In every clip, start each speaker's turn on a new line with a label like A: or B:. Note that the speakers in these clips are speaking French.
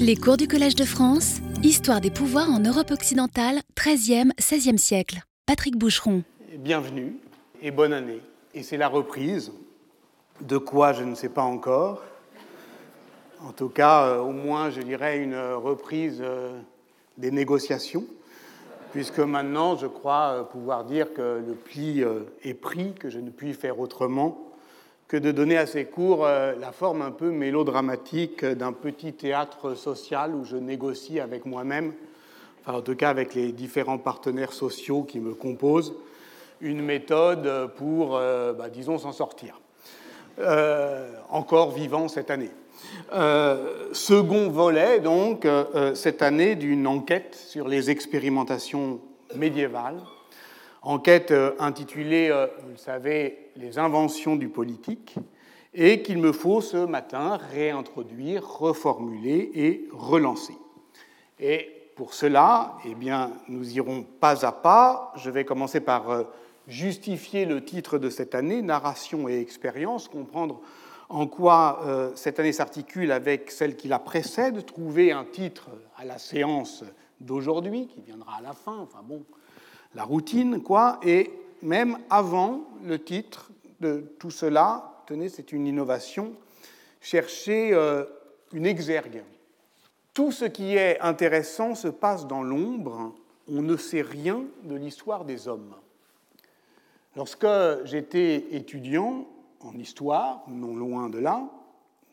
A: Les cours du Collège de France, Histoire des pouvoirs en Europe occidentale, 13e, 16e siècle. Patrick Boucheron.
B: Bienvenue et bonne année. Et c'est la reprise. De quoi, je ne sais pas encore. En tout cas, euh, au moins, je dirais une reprise euh, des négociations, puisque maintenant, je crois euh, pouvoir dire que le pli est pris, que je ne puis faire autrement que de donner à ces cours la forme un peu mélodramatique d'un petit théâtre social où je négocie avec moi-même, enfin en tout cas avec les différents partenaires sociaux qui me composent, une méthode pour, bah, disons, s'en sortir. encore vivant cette année. Euh, second volet, donc, euh, euh, cette année, d'une enquête sur les expérimentations médiévales. Enquête intitulée, vous le savez, Les inventions du politique, et qu'il me faut ce matin réintroduire, reformuler et relancer. Et pour cela, eh bien, nous irons pas à pas. Je vais commencer par justifier le titre de cette année, Narration et expérience, comprendre en quoi euh, cette année s'articule avec celle qui la précède, trouver un titre à la séance d'aujourd'hui, qui viendra à la fin, enfin bon, la routine, quoi, et même avant le titre de tout cela, tenez, c'est une innovation, chercher euh, une exergue. Tout ce qui est intéressant se passe dans l'ombre, on ne sait rien de l'histoire des hommes. Lorsque j'étais étudiant, en histoire, non loin de là,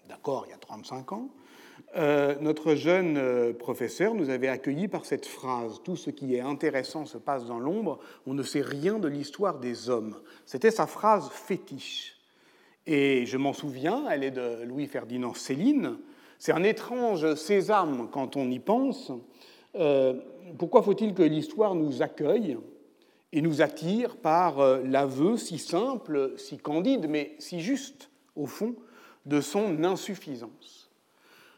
B: d'accord, il y a 35 ans, euh, notre jeune euh, professeur nous avait accueillis par cette phrase Tout ce qui est intéressant se passe dans l'ombre, on ne sait rien de l'histoire des hommes. C'était sa phrase fétiche. Et je m'en souviens, elle est de Louis-Ferdinand Céline. C'est un étrange sésame quand on y pense. Euh, pourquoi faut-il que l'histoire nous accueille et nous attire par l'aveu si simple, si candide, mais si juste, au fond, de son insuffisance?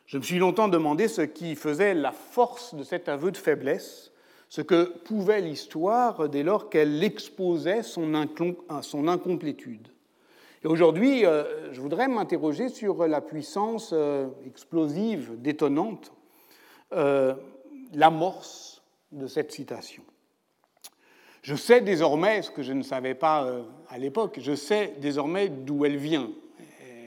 B: Je me suis longtemps demandé ce qui faisait la force de cet aveu de faiblesse, ce que pouvait l'histoire dès lors qu'elle exposait son, incomplétude. Et aujourd'hui, euh, je voudrais m'interroger sur la puissance euh, explosive, détonnante, l'amorce de cette citation. Je sais désormais, ce que je ne savais pas euh, à l'époque, je sais désormais d'où elle vient.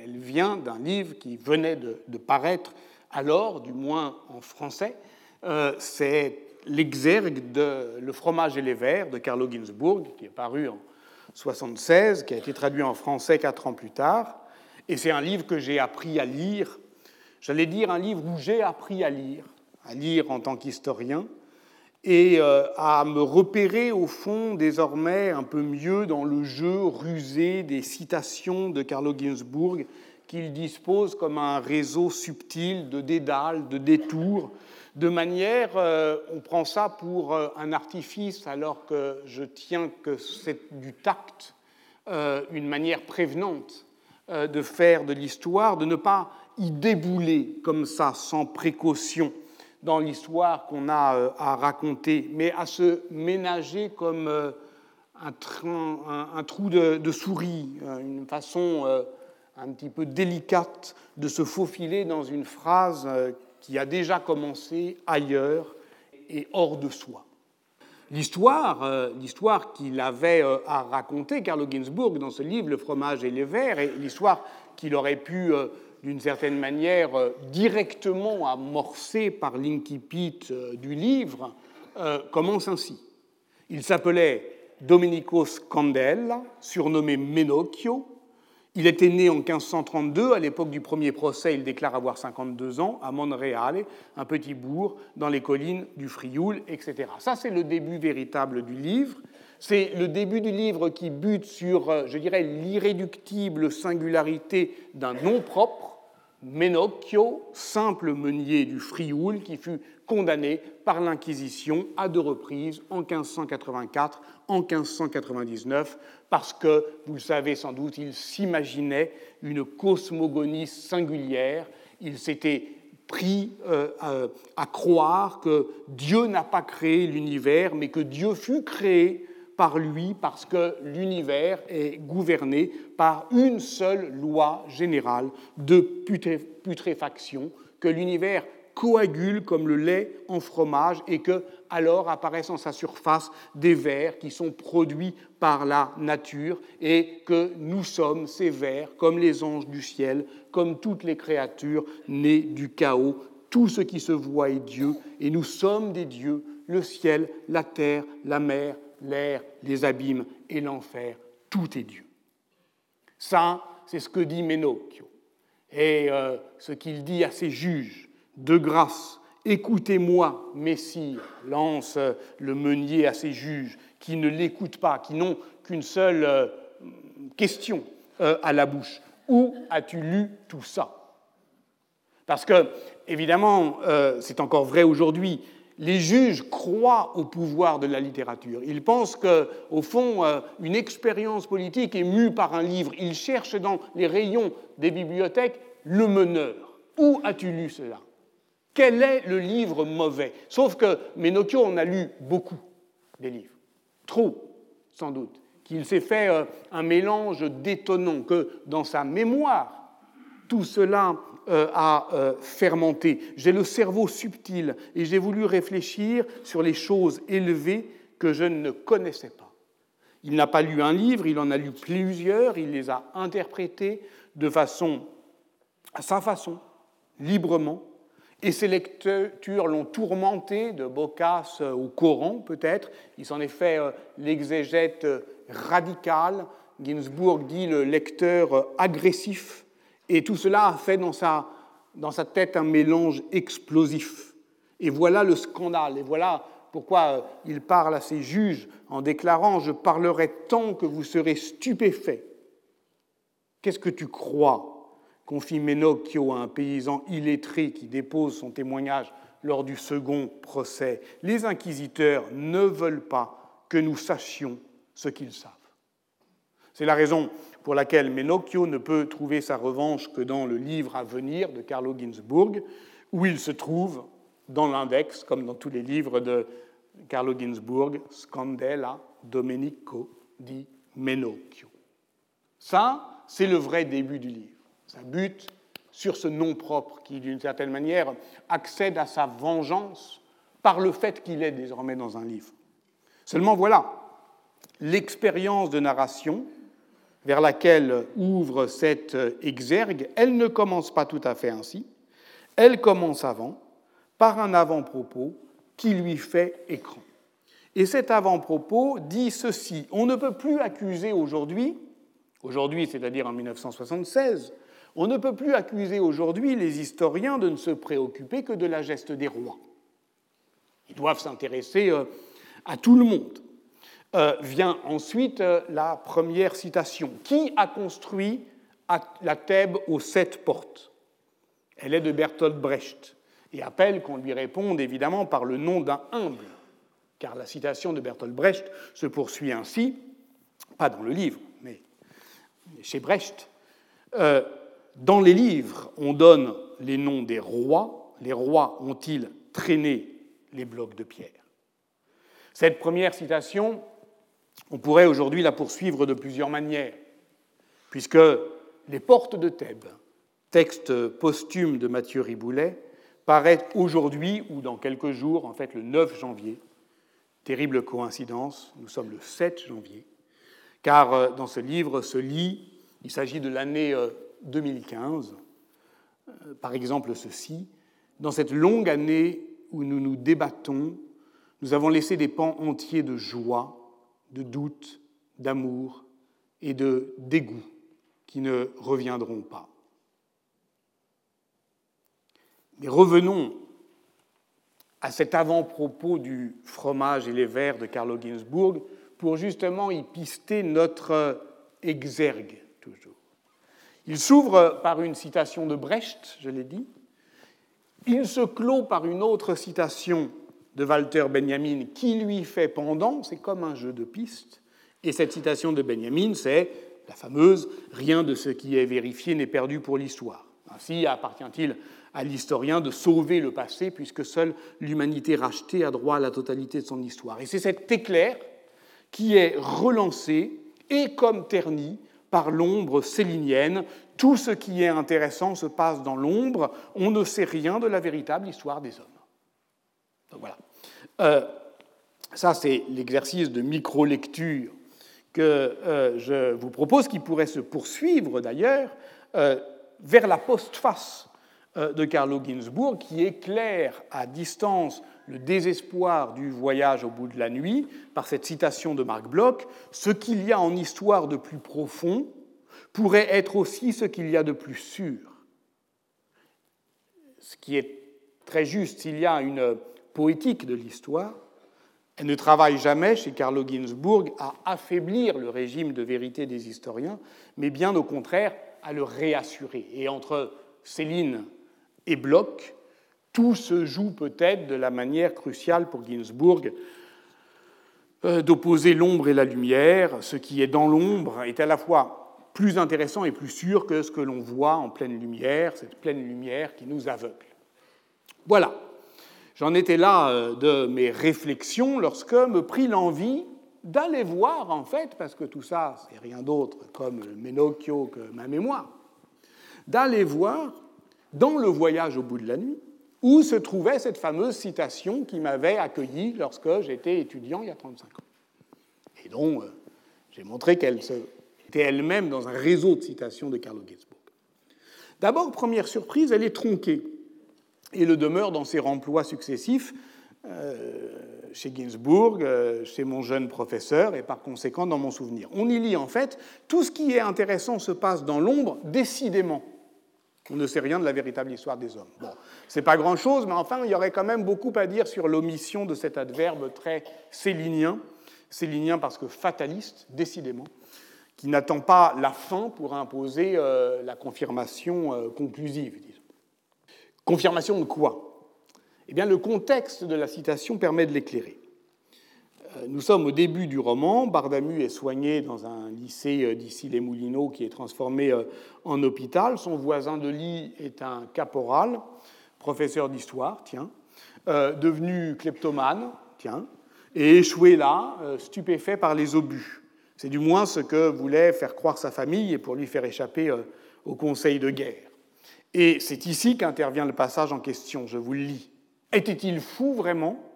B: Elle vient d'un livre qui venait de, paraître alors, du moins en français. Euh, c'est l'exergue de Le fromage et les vers de Carlo Ginzburg, qui est paru en 1976, qui a été traduit en français quatre ans plus tard. Et c'est un livre que j'ai appris à lire. J'allais dire un livre où j'ai appris à lire, à lire en tant qu'historien, et euh, à me repérer au fond désormais un peu mieux dans le jeu rusé des citations de Carlo Ginzburg qu'il dispose comme un réseau subtil de dédales, de détours, de manière, euh, on prend ça pour euh, un artifice alors que je tiens que c'est du tact, une manière prévenante de faire de l'histoire, de ne pas y débouler comme ça sans précaution dans l'histoire qu'on a euh, à raconter, mais à se ménager comme euh, un, trou de, souris, euh, une façon un petit peu délicate de se faufiler dans une phrase qui a déjà commencé ailleurs et hors de soi. L'histoire, l'histoire qu'il avait à raconter, Carlo Ginzburg, dans ce livre, Le fromage et les vers, et l'histoire qu'il aurait pu d'une certaine manière euh, directement amorcé par l'incipit euh, du livre, euh, commence ainsi. Il s'appelait Domenico Scandella, surnommé Menocchio. Il était né en 1532, à l'époque du premier procès, il déclare avoir 52 ans, à Monreale, un petit bourg dans les collines du Frioul, etc. Ça, c'est le début véritable du livre. C'est le début du livre qui bute sur, je dirais, l'irréductible singularité d'un nom propre, Menocchio, simple meunier du Frioul, qui fut condamné par l'Inquisition à deux reprises, en 1584, en 1599, parce que, vous le savez sans doute, il s'imaginait une cosmogonie singulière, il s'était pris euh, à croire que Dieu n'a pas créé l'univers, mais que Dieu fut créé par lui parce que l'univers est gouverné par une seule loi générale de putréfaction, que l'univers coagule comme le lait en fromage et que alors apparaissent en sa surface des vers qui sont produits par la nature et que nous sommes ces vers comme les anges du ciel, comme toutes les créatures nées du chaos. Tout ce qui se voit est Dieu et nous sommes des dieux, le ciel, la terre, la mer, l'air, les abîmes et l'enfer, tout est Dieu. Ça, c'est ce que dit Ménocchio. Et euh, ce qu'il dit à ses juges, de grâce, écoutez-moi, Messire, lance le meunier à ses juges, qui ne l'écoutent pas, qui n'ont qu'une seule euh, question euh, à la bouche. Où as-tu lu tout ça? Parce que, évidemment, c'est encore vrai aujourd'hui, les juges croient au pouvoir de la littérature. Ils pensent qu'au fond, euh, une expérience politique est mue par un livre. Ils cherchent dans les rayons des bibliothèques le meneur. Où as-tu lu cela? Quel est le livre mauvais? Sauf que Ménocchio en a lu beaucoup des livres. Trop, sans doute. Qu'il s'est fait euh, un mélange détonnant, que dans sa mémoire, tout cela euh, à euh, fermenter. J'ai le cerveau subtil et j'ai voulu réfléchir sur les choses élevées que je ne connaissais pas. Il n'a pas lu un livre, il en a lu plusieurs, il les a interprétés de façon, à sa façon, librement, et ses lectures l'ont tourmenté, de Boccace au Coran peut-être. Il s'en est fait euh, l'exégète radical. Ginsburg dit le lecteur agressif. Et tout cela a fait dans sa, dans sa tête un mélange explosif. Et voilà le scandale. Et voilà pourquoi euh, il parle à ses juges en déclarant Je parlerai tant que vous serez stupéfaits. Qu'est-ce que tu crois? Confie Ménocchio à un paysan illettré qui dépose son témoignage lors du second procès. Les inquisiteurs ne veulent pas que nous sachions ce qu'ils savent. C'est la raison pour laquelle Menocchio ne peut trouver sa revanche que dans le livre à venir de Carlo Ginzburg, où il se trouve dans l'index, comme dans tous les livres de Carlo Ginzburg, Scandella Domenico di Menocchio. Ça, c'est le vrai début du livre. Ça bute sur ce nom propre qui, d'une certaine manière, accède à sa vengeance par le fait qu'il est désormais dans un livre. Seulement voilà, l'expérience de narration vers laquelle ouvre cette exergue, elle ne commence pas tout à fait ainsi. Elle commence avant, par un avant-propos qui lui fait écran. Et cet avant-propos dit ceci, on ne peut plus accuser aujourd'hui, aujourd'hui c'est-à-dire en 1976, on ne peut plus accuser aujourd'hui les historiens de ne se préoccuper que de la geste des rois. Ils doivent s'intéresser euh, à tout le monde. Euh, vient ensuite euh, la première citation. Qui a construit la Thèbes aux sept portes? Elle est de Bertolt Brecht et appelle qu'on lui réponde évidemment par le nom d'un humble, car la citation de Bertolt Brecht se poursuit ainsi, pas dans le livre, mais chez Brecht. Dans les livres, on donne les noms des rois. Les rois ont-ils traîné les blocs de pierre? Cette première citation on pourrait aujourd'hui la poursuivre de plusieurs manières, puisque Les Portes de Thèbes, texte posthume de Mathieu Riboulet, paraît aujourd'hui ou dans quelques jours, en fait le 9 janvier. Terrible coïncidence, nous sommes le 7 janvier, car euh, dans ce livre se lit, il s'agit de l'année 2015, euh, par exemple ceci, dans cette longue année où nous nous débattons, nous avons laissé des pans entiers de joie, de doute, d'amour et de dégoût qui ne reviendront pas. Mais revenons à cet avant-propos du fromage et les verres de Carlo Ginzburg pour justement y pister notre exergue. Il s'ouvre par une citation de Brecht, je l'ai dit. Il se clôt par une autre citation de Walter Benjamin qui lui fait pendant, c'est comme un jeu de piste. Et cette citation de Benjamin, c'est la fameuse Rien de ce qui est vérifié n'est perdu pour l'histoire. Ainsi appartient-il à l'historien de sauver le passé, puisque seule l'humanité rachetée a droit à la totalité de son histoire. Et c'est cet éclair qui est relancé et comme terni par l'ombre célinienne. Tout ce qui est intéressant se passe dans l'ombre. On ne sait rien de la véritable histoire des hommes. Donc voilà. Euh, ça, c'est l'exercice de micro-lecture que euh, je vous propose, qui pourrait se poursuivre d'ailleurs euh, vers la postface de Carlo Ginzburg, qui éclaire à distance le désespoir du voyage au bout de la nuit par cette citation de Marc Bloch Ce qu'il y a en histoire de plus profond pourrait être aussi ce qu'il y a de plus sûr. Ce qui est très juste, s'il y a une poétique de l'histoire, elle ne travaille jamais, chez Carlo Ginzburg, à affaiblir le régime de vérité des historiens, mais bien au contraire à le réassurer. Et entre Céline et Bloch, tout se joue peut-être de la manière cruciale pour Ginzburg euh, d'opposer l'ombre et la lumière. Ce qui est dans l'ombre est à la fois plus intéressant et plus sûr que ce que l'on voit en pleine lumière, cette pleine lumière qui nous aveugle. Voilà, j'en étais là euh, de mes réflexions lorsque me prit l'envie d'aller voir, en fait, parce que tout ça, c'est rien d'autre comme Menocchio que ma mémoire, d'aller voir dans le voyage au bout de la nuit, où se trouvait cette fameuse citation qui m'avait accueilli lorsque j'étais étudiant il y a 35 ans. Et dont euh, j'ai montré qu'elle était elle-même dans un réseau de citations de Carlo Ginzburg. D'abord, première surprise, elle est tronquée et le demeure dans ses remplois successifs euh, chez Ginzburg, euh, chez mon jeune professeur et par conséquent dans mon souvenir. On y lit en fait tout ce qui est intéressant se passe dans l'ombre décidément. On ne sait rien de la véritable histoire des hommes. Bon, c'est pas grand-chose, mais enfin, il y aurait quand même beaucoup à dire sur l'omission de cet adverbe très célinien, célinien parce que fataliste, décidément, qui n'attend pas la fin pour imposer euh, la confirmation euh, conclusive. Confirmation de quoi? Eh bien, le contexte de la citation permet de l'éclairer. Euh, nous sommes au début du roman. Bardamu est soigné dans un lycée euh, d'ici les Moulineaux qui est transformé euh, en hôpital. Son voisin de lit est un caporal, professeur d'histoire, tiens, devenu kleptomane, tiens, et échoué là, stupéfait par les obus. C'est du moins ce que voulait faire croire sa famille et pour lui faire échapper au conseil de guerre. Et c'est ici qu'intervient le passage en question, je vous le lis. Était-il fou vraiment?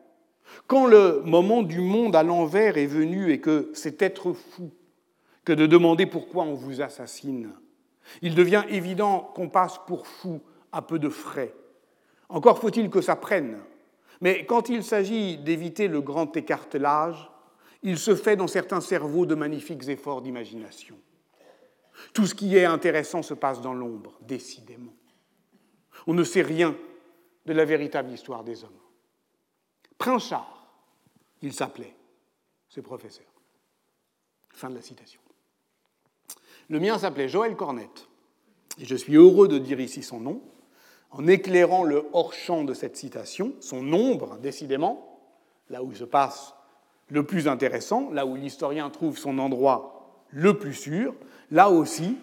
B: Quand le moment du monde à l'envers est venu et que c'est être fou que de demander pourquoi on vous assassine, il devient évident qu'on passe pour fou à peu de frais. Encore faut-il que ça prenne. Mais quand il s'agit d'éviter le grand écartelage, il se fait dans certains cerveaux de magnifiques efforts d'imagination. Tout ce qui est intéressant se passe dans l'ombre, décidément. On ne sait rien de la véritable histoire des hommes. Princhard, il s'appelait, ce professeur. Fin de la citation. Le mien s'appelait Joël Cornette, et je suis heureux de dire ici son nom, en éclairant le hors-champ de cette citation, son nombre, décidément, là où se passe le plus intéressant, là où l'historien trouve son endroit le plus sûr, là aussi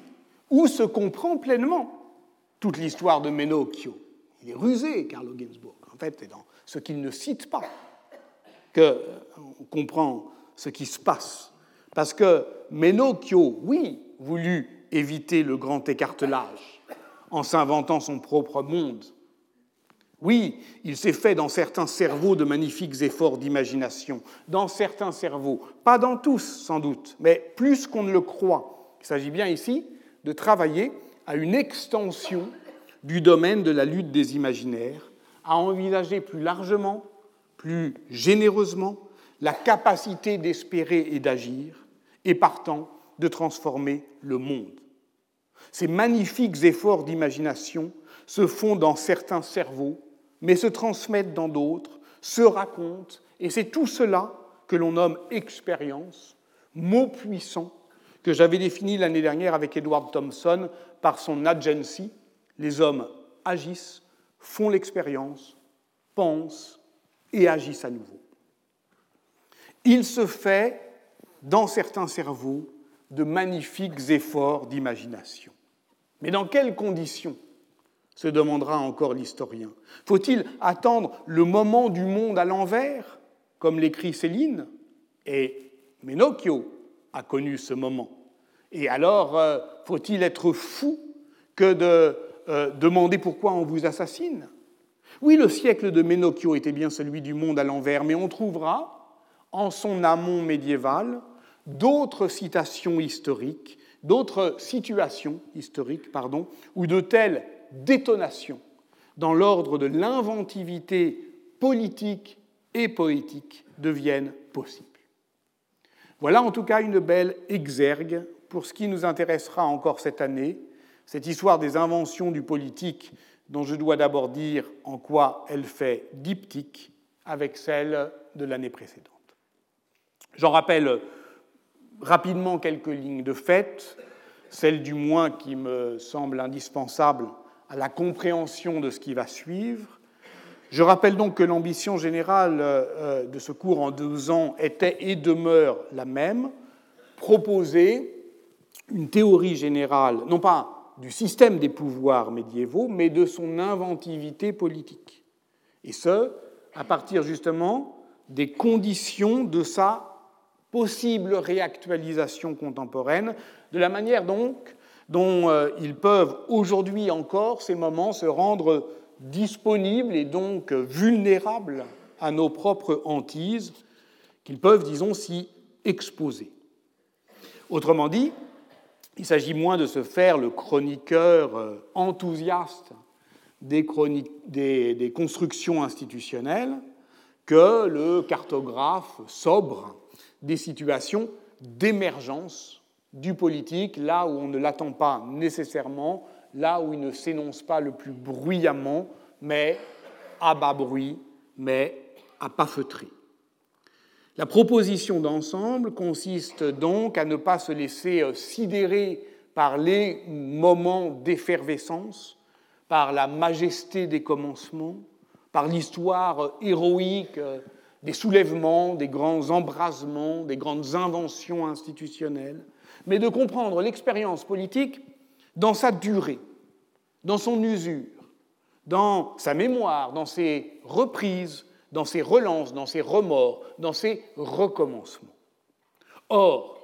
B: où se comprend pleinement toute l'histoire de Menocchio. Il est rusé, Carlo Ginzburg. En fait, c'est dans ce qu'il ne cite pas, qu'on comprend ce qui se passe. Parce que Menocchio, oui, voulut éviter le grand écartelage en s'inventant son propre monde. Oui, il s'est fait dans certains cerveaux de magnifiques efforts d'imagination, dans certains cerveaux, pas dans tous sans doute, mais plus qu'on ne le croit. Il s'agit bien ici de travailler à une extension du domaine de la lutte des imaginaires à envisager plus largement, plus généreusement, la capacité d'espérer et d'agir, et partant de transformer le monde. Ces magnifiques efforts d'imagination se font dans certains cerveaux, mais se transmettent dans d'autres, se racontent, et c'est tout cela que l'on nomme expérience, mot puissant que j'avais défini l'année dernière avec Edward Thompson par son agency, les hommes agissent font l'expérience, pensent et agissent à nouveau. Il se fait, dans certains cerveaux, de magnifiques efforts d'imagination. Mais dans quelles conditions se demandera encore l'historien. Faut-il attendre le moment du monde à l'envers, comme l'écrit Céline Et Menocchio a connu ce moment? Et alors, euh, faut-il être fou que de euh, demander pourquoi on vous assassine Oui, le siècle de Ménochio était bien celui du monde à l'envers, mais on trouvera, en son amont médiéval, d'autres citations historiques, d'autres situations historiques, pardon, où de telles détonations dans l'ordre de l'inventivité politique et poétique deviennent possibles. Voilà en tout cas une belle exergue pour ce qui nous intéressera encore cette année, cette histoire des inventions du politique dont je dois d'abord dire en quoi elle fait diptyque avec celle de l'année précédente. J'en rappelle rapidement quelques lignes de fait, celle du moins qui me semble indispensable à la compréhension de ce qui va suivre. Je rappelle donc que l'ambition générale euh, de ce cours en deux ans était et demeure la même, proposer une théorie générale, non pas du système des pouvoirs médiévaux, mais de son inventivité politique. Et ce, à partir justement des conditions de sa possible réactualisation contemporaine, de la manière donc dont euh, ils peuvent aujourd'hui encore, ces moments, se rendre disponibles et donc vulnérables à nos propres hantises, qu'ils peuvent, disons, s'y exposer. Autrement dit, il s'agit moins de se faire le chroniqueur euh, enthousiaste des, constructions institutionnelles que le cartographe sobre des situations d'émergence du politique, là où on ne l'attend pas nécessairement, là où il ne s'énonce pas le plus bruyamment, mais à bas bruit, mais à pas. La proposition d'ensemble consiste donc à ne pas se laisser euh, sidérer par les moments d'effervescence, par la majesté des commencements, par l'histoire euh, héroïque euh, des soulèvements, des grands embrasements, des grandes inventions institutionnelles, mais de comprendre l'expérience politique dans sa durée, dans son usure, dans sa mémoire, dans ses reprises, dans ses relances, dans ses remords, dans ses recommencements. Or,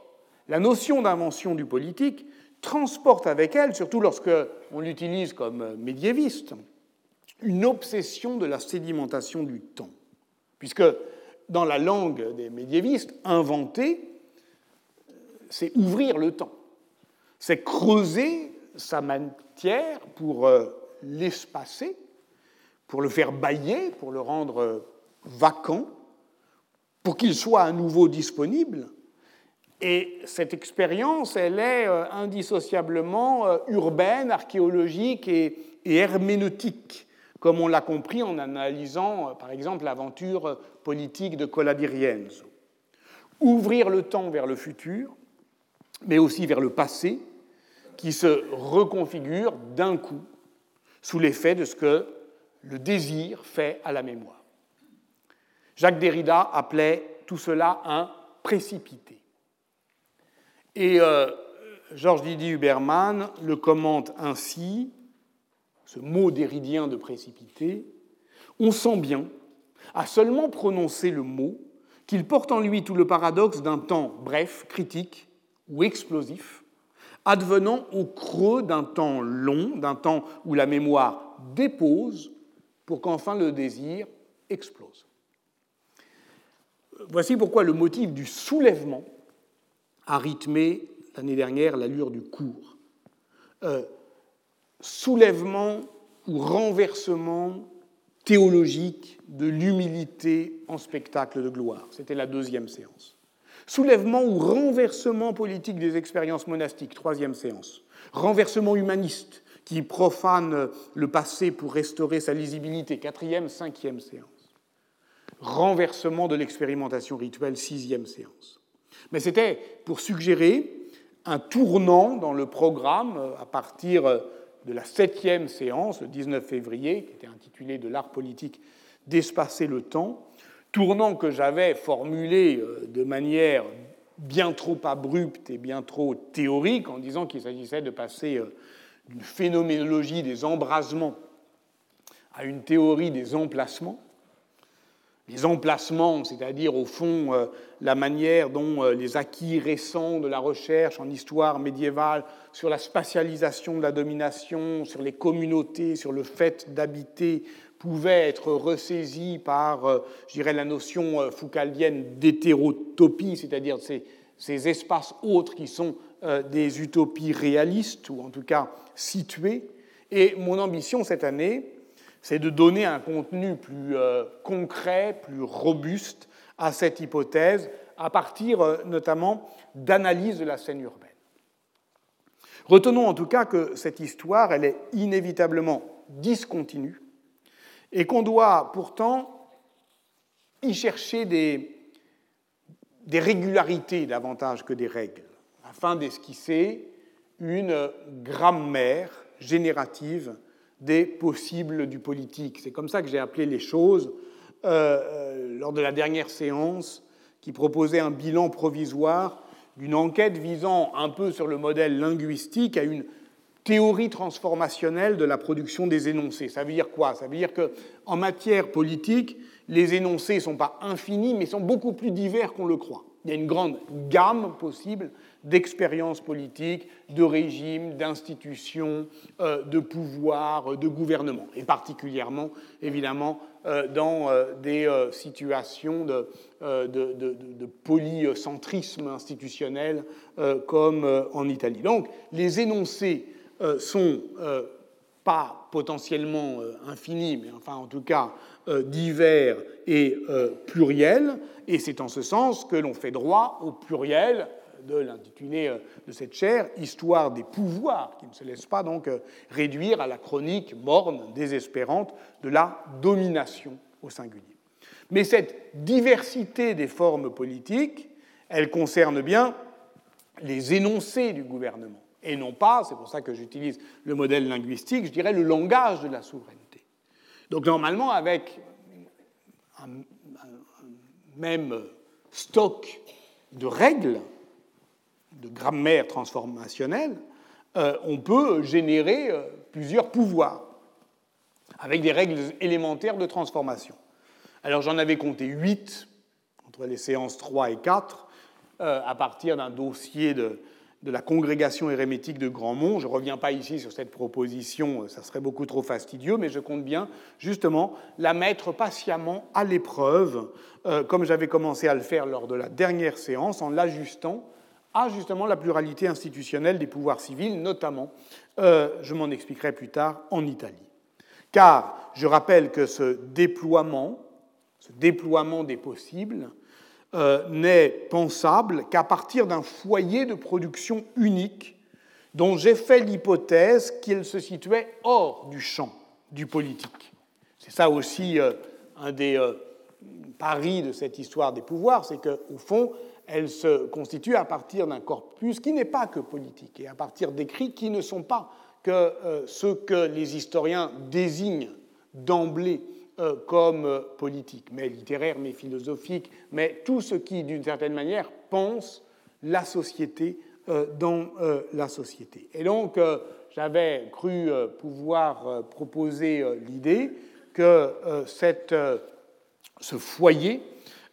B: la notion d'invention du politique transporte avec elle, surtout lorsque on l'utilise comme médiéviste, une obsession de la sédimentation du temps, puisque dans la langue des médiévistes, inventer, c'est ouvrir le temps, c'est creuser sa matière pour euh, l'espacer, pour le faire bailler, pour le rendre euh, vacant, pour qu'il soit à nouveau disponible. Et cette expérience, elle est euh, indissociablement urbaine, archéologique et, herméneutique, comme on l'a compris en analysant, par exemple, l'aventure politique de Coladirienzo. Ouvrir le temps vers le futur, mais aussi vers le passé, qui se reconfigure d'un coup sous l'effet de ce que le désir fait à la mémoire. Jacques Derrida appelait tout cela un précipité. Et euh, Georges Didier Huberman le commente ainsi, ce mot déridien de précipité, on sent bien, à seulement prononcer le mot, qu'il porte en lui tout le paradoxe d'un temps bref, critique, ou explosif, advenant au creux d'un temps long, d'un temps où la mémoire dépose pour qu'enfin le désir explose. Voici pourquoi le motif du soulèvement a rythmé l'année dernière l'allure du cours. Euh, soulèvement ou renversement théologique de l'humilité en spectacle de gloire. C'était la deuxième séance. Soulèvement ou renversement politique des expériences monastiques, troisième séance. Renversement humaniste qui profane le passé pour restaurer sa lisibilité, quatrième, cinquième séance. Renversement de l'expérimentation rituelle, sixième séance. Mais c'était pour suggérer un tournant dans le programme à partir de la septième séance, le 19 février, qui était intitulée De l'art politique d'espacer le temps, tournant que j'avais formulé euh, de manière bien trop abrupte et bien trop théorique en disant qu'il s'agissait de passer euh, d'une phénoménologie des embrasements à une théorie des emplacements, les emplacements, c'est-à-dire au fond euh, la manière dont euh, les acquis récents de la recherche en histoire médiévale sur la spatialisation de la domination, sur les communautés, sur le fait d'habiter, pouvaient être ressaisis par, euh, je dirais, la notion foucaldienne d'hétérotopie, c'est-à-dire ces, ces, espaces autres qui sont des utopies réalistes, ou en tout cas situées. Et mon ambition cette année, c'est de donner un contenu plus euh, concret, plus robuste à cette hypothèse, à partir euh, notamment d'analyse de la scène urbaine. Retenons en tout cas que cette histoire, elle est inévitablement discontinue et qu'on doit pourtant y chercher des régularités davantage que des règles, afin d'esquisser une grammaire générative des possibles du politique. C'est comme ça que j'ai appelé les choses euh, euh, lors de la dernière séance qui proposait un bilan provisoire d'une enquête visant un peu sur le modèle linguistique à une théorie transformationnelle de la production des énoncés. Ça veut dire quoi? Ça veut dire qu'en matière politique, les énoncés ne sont pas infinis, mais sont beaucoup plus divers qu'on le croit. Il y a une grande gamme possible d'expériences politiques, de régimes, d'institutions, euh, de pouvoirs, de gouvernements, et particulièrement, évidemment, euh, dans euh, des situations de, de, polycentrisme institutionnel comme en Italie. Donc, les énoncés sont pas potentiellement infinis, mais enfin, en tout cas, divers et pluriels, et c'est en ce sens que l'on fait droit au pluriel de l'intitulé euh, de cette chaire, Histoire des pouvoirs, qui ne se laisse pas donc euh, réduire à la chronique morne, désespérante de la domination au singulier. Mais cette diversité des formes politiques, elle concerne bien les énoncés du gouvernement, et non pas, c'est pour ça que j'utilise le modèle linguistique, je dirais le langage de la souveraineté. Donc normalement, avec un même stock de règles, de grammaire transformationnelle, euh, on peut générer euh, plusieurs pouvoirs avec des règles élémentaires de transformation. Alors j'en avais compté huit entre les séances 3 et 4 euh, à partir d'un dossier de, de, la congrégation hérémétique de Grandmont. Je ne reviens pas ici sur cette proposition, ça serait beaucoup trop fastidieux, mais je compte bien justement la mettre patiemment à l'épreuve, comme j'avais commencé à le faire lors de la dernière séance, en l'ajustant à justement la pluralité institutionnelle des pouvoirs civils, notamment, euh, je m'en expliquerai plus tard, en Italie. Car je rappelle que ce déploiement, ce déploiement des possibles, euh, n'est pensable qu'à partir d'un foyer de production unique dont j'ai fait l'hypothèse qu'il se situait hors du champ du politique. C'est ça aussi euh, un des paris de cette histoire des pouvoirs, c'est qu'au fond, elle se constitue à partir d'un corpus qui n'est pas que politique et à partir d'écrits qui ne sont pas que euh, ceux que les historiens désignent d'emblée euh, comme euh, politique, mais littéraire, mais philosophique, mais tout ce qui, d'une certaine manière, pense la société dans la société. Et donc, j'avais cru pouvoir proposer l'idée que cette, ce foyer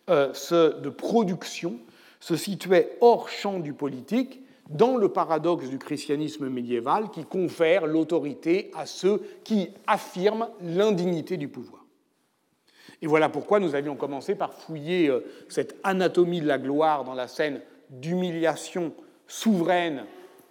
B: de production se situait hors champ du politique, dans le paradoxe du christianisme médiéval qui confère l'autorité à ceux qui affirment l'indignité du pouvoir. Et voilà pourquoi nous avions commencé par fouiller euh, cette anatomie de la gloire dans la scène d'humiliation souveraine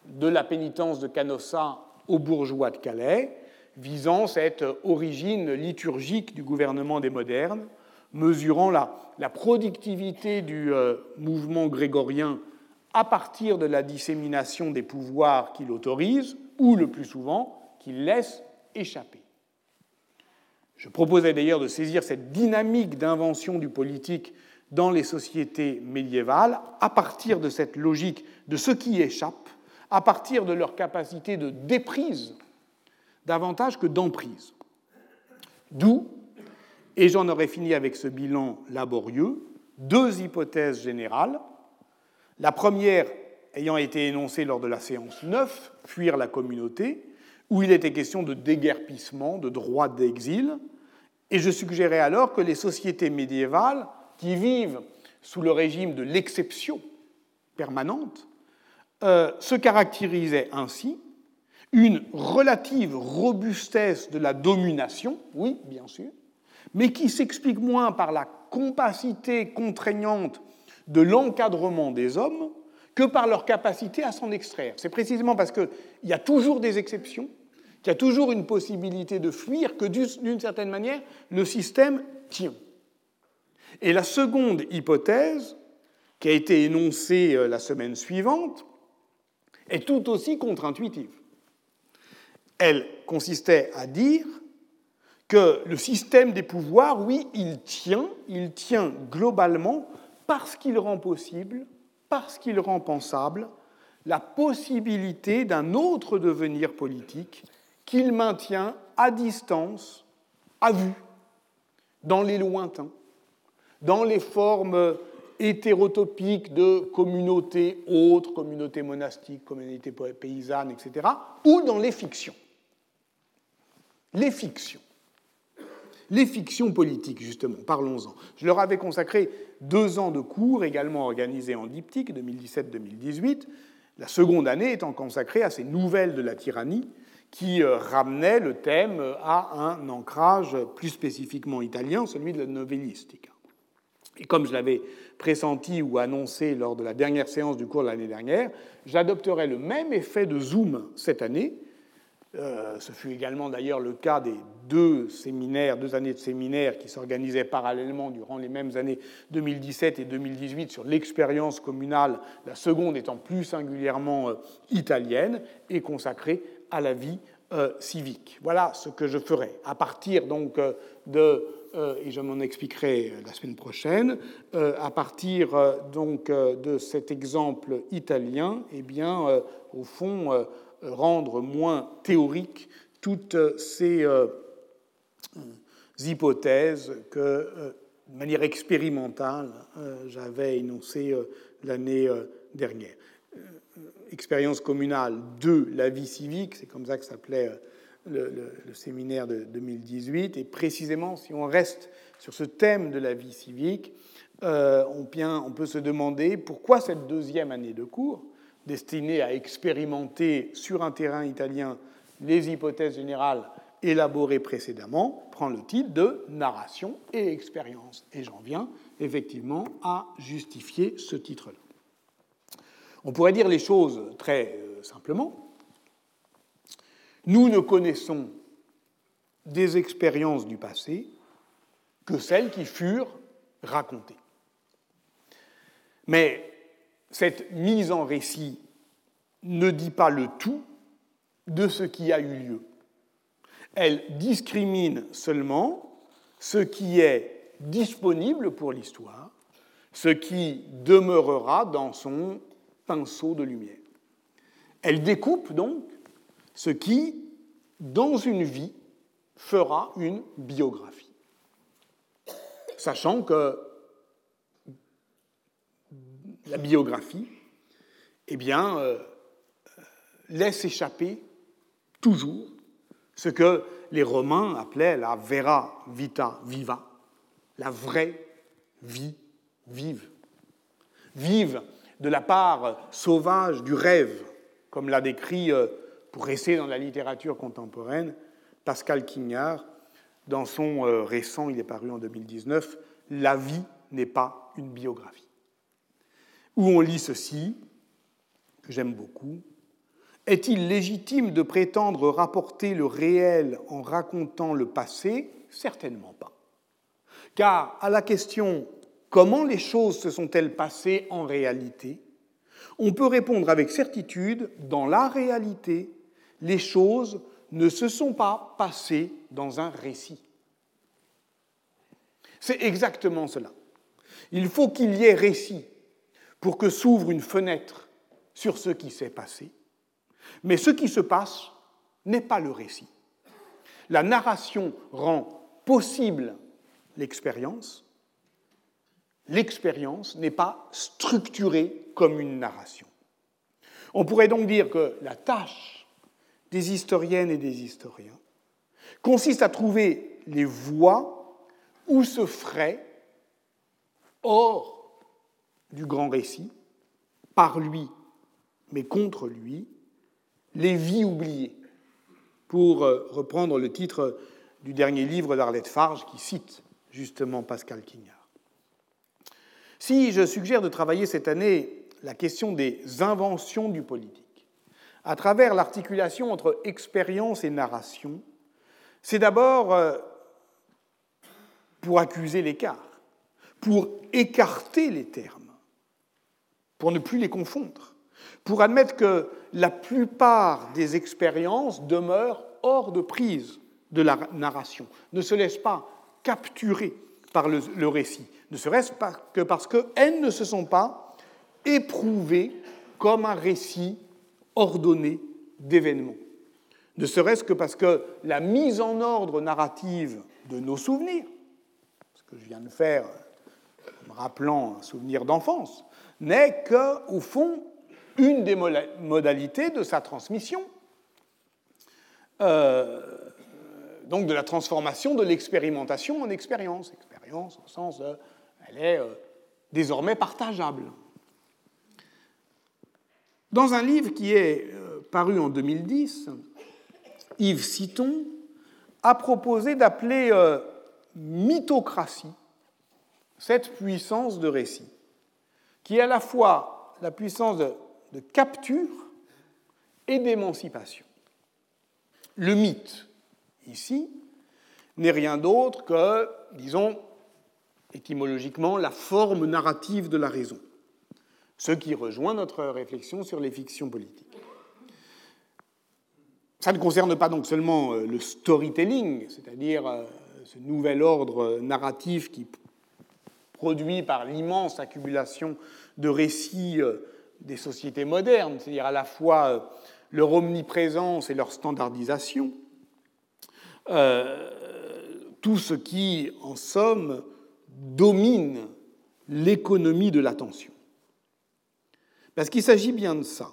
B: de la pénitence de Canossa aux bourgeois de Calais, visant cette origine liturgique du gouvernement des modernes, mesurant la, productivité du euh, mouvement grégorien à partir de la dissémination des pouvoirs qu'il autorise, ou le plus souvent qu'il laisse échapper. Je proposais d'ailleurs de saisir cette dynamique d'invention du politique dans les sociétés médiévales à partir de cette logique de ce qui échappe, à partir de leur capacité de déprise davantage que d'emprise. D'où et j'en aurais fini avec ce bilan laborieux. Deux hypothèses générales. La première ayant été énoncée lors de la séance 9, fuir la communauté, où il était question de déguerpissement, de droit d'exil, Et je suggérais alors que les sociétés médiévales, qui vivent sous le régime de l'exception permanente, euh, se caractérisaient ainsi une relative robustesse de la domination, oui, bien sûr, mais qui s'explique moins par la compacité contraignante de l'encadrement des hommes que par leur capacité à s'en extraire. C'est précisément parce qu'il y a toujours des exceptions, qu'il y a toujours une possibilité de fuir, que d'une certaine manière, le système tient. Et la seconde hypothèse, qui a été énoncée euh, la semaine suivante, est tout aussi contre-intuitive. Elle consistait à dire que le système des pouvoirs, oui, il tient, il tient globalement parce qu'il rend possible, parce qu'il rend pensable la possibilité d'un autre devenir politique qu'il maintient à distance, à vue, dans les lointains, dans les formes hétérotopiques de communautés autres, communautés monastiques, communautés paysannes, etc., ou dans les fictions. Les fictions. Les fictions politiques, justement, parlons-en. Je leur avais consacré deux ans de cours, également organisés en diptyque, 2017-2018, la seconde année étant consacrée à ces nouvelles de la tyrannie qui euh, ramenaient le thème à un ancrage plus spécifiquement italien, celui de la novellistique. Et comme je l'avais pressenti ou annoncé lors de la dernière séance du cours de l'année dernière, j'adopterai le même effet de zoom cette année, euh, ce fut également d'ailleurs le cas des deux séminaires, deux années de séminaires qui s'organisaient parallèlement durant les mêmes années 2017 et 2018 sur l'expérience communale, la seconde étant plus singulièrement euh, italienne et consacrée à la vie euh, civique. Voilà ce que je ferai. À partir donc de, et je m'en expliquerai la semaine prochaine, à partir donc de cet exemple italien, eh bien, au fond, rendre moins théoriques toutes ces euh, hypothèses que, euh, de manière expérimentale, euh, j'avais énoncées l'année dernière. Expérience communale de la vie civique, c'est comme ça que s'appelait le, séminaire de 2018. Et précisément, si on reste sur ce thème de la vie civique, on peut se demander pourquoi cette deuxième année de cours destiné à expérimenter sur un terrain italien les hypothèses générales élaborées précédemment, prend le titre de narration et expérience. Et j'en viens effectivement à justifier ce titre-là. On pourrait dire les choses très euh, simplement. Nous ne connaissons des expériences du passé que celles qui furent racontées. Mais cette mise en récit ne dit pas le tout de ce qui a eu lieu. Elle discrimine seulement ce qui est disponible pour l'histoire, ce qui demeurera dans son pinceau de lumière. Elle découpe donc ce qui, dans une vie, fera une biographie. Sachant que la biographie, eh bien, euh, laisse échapper toujours ce que les Romains appelaient la vera vita viva, la vraie vie vive. Vive de la part sauvage du rêve, comme l'a décrit, euh, pour rester dans la littérature contemporaine, Pascal Quignard, dans son euh, récent, il est paru en 2019, La vie n'est pas une biographie où on lit ceci, que j'aime beaucoup. Est-il légitime de prétendre rapporter le réel en racontant le passé? Certainement pas. Car à la question comment les choses se sont-elles passées en réalité, on peut répondre avec certitude, dans la réalité, les choses ne se sont pas passées dans un récit. C'est exactement cela. Il faut qu'il y ait récit pour que s'ouvre une fenêtre sur ce qui s'est passé. Mais ce qui se passe n'est pas le récit. La narration rend possible l'expérience. L'expérience n'est pas structurée comme une narration. On pourrait donc dire que la tâche des historiennes et des historiens consiste à trouver les voies où se ferait, hors du grand récit, par lui, mais contre lui, les vies oubliées, pour euh, reprendre le titre du dernier livre d'Arlette Farge qui cite justement Pascal Quignard. Si je suggère de travailler cette année la question des inventions du politique, à travers l'articulation entre expérience et narration, c'est d'abord euh, pour accuser l'écart, pour écarter les termes, pour ne plus les confondre, pour admettre que la plupart des expériences demeurent hors de prise de la narration, ne se laissent pas capturer par le, récit, ne serait-ce que parce qu'elles ne se sont pas éprouvées comme un récit ordonné d'événements. Ne serait-ce que parce que la mise en ordre narrative de nos souvenirs, ce que je viens de faire en me rappelant un souvenir d'enfance, n'est qu'au fond une des modalités de sa transmission, euh, donc de la transformation de l'expérimentation en expérience. Expérience au sens de, elle est euh, désormais partageable. Dans un livre qui est euh, paru en 2010, Yves Citon a proposé d'appeler mythocratie cette puissance de récit, qui est à la fois la puissance de, de capture et d'émancipation. Le mythe, ici, n'est rien d'autre que, disons, étymologiquement, la forme narrative de la raison, ce qui rejoint notre réflexion sur les fictions politiques. Ça ne concerne pas donc seulement euh, le storytelling, c'est-à-dire euh, ce nouvel ordre narratif qui produit par l'immense accumulation de récits euh, des sociétés modernes, c'est-à-dire à la fois leur omniprésence et leur standardisation, tout ce qui, en somme, domine l'économie de l'attention. Parce qu'il s'agit bien de ça.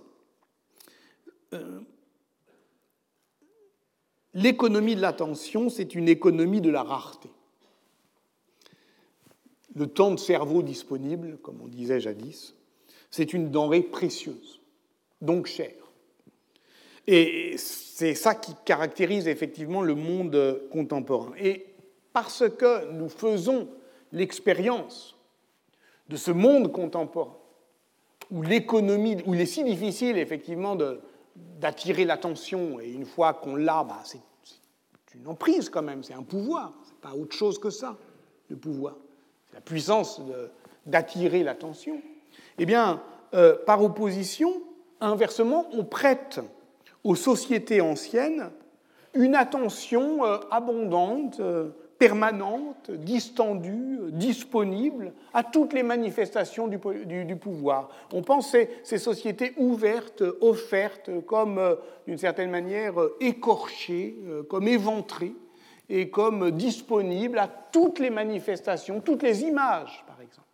B: L'économie de l'attention, c'est une économie de la rareté. Le temps de cerveau disponible, comme on disait jadis, c'est une denrée précieuse, donc chère. Et c'est ça qui caractérise effectivement le monde contemporain. Et parce que nous faisons l'expérience de ce monde contemporain, où l'économie, où il est si difficile effectivement d'attirer l'attention, et une fois qu'on l'a, bah, c'est une emprise quand même, c'est un pouvoir, c'est pas autre chose que ça, le pouvoir. La puissance d'attirer l'attention. Eh bien, euh, par opposition, inversement, on prête aux sociétés anciennes une attention euh, abondante, euh, permanente, distendue, disponible à toutes les manifestations du, pouvoir. On pense ces, ces sociétés ouvertes, offertes, comme d'une certaine manière écorchées, comme éventrées, et comme disponibles à toutes les manifestations, toutes les images, par exemple.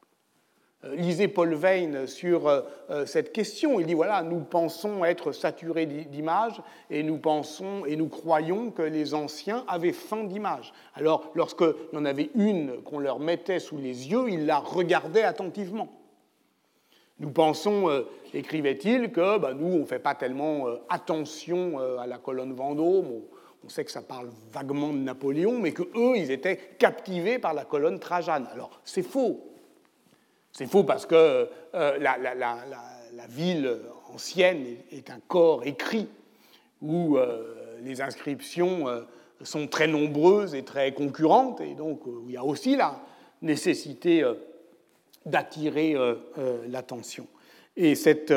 B: Euh, lisez Paul Veyne sur euh, euh, cette question. Il dit voilà, nous pensons être saturés d'images et nous pensons et nous croyons que les anciens avaient faim d'images. Alors, lorsqu'il y en avait une qu'on leur mettait sous les yeux, ils la regardaient attentivement. Nous pensons, écrivait-il, que bah, nous, on ne fait pas tellement attention à la colonne Vendôme. On sait que ça parle vaguement de Napoléon, mais que eux, ils étaient captivés par la colonne Trajane. Alors, c'est faux. C'est faux parce que euh, la, ville ancienne est, un corps écrit où euh, les inscriptions euh, sont très nombreuses et très concurrentes, et donc il y a aussi la nécessité d'attirer l'attention. Et cette,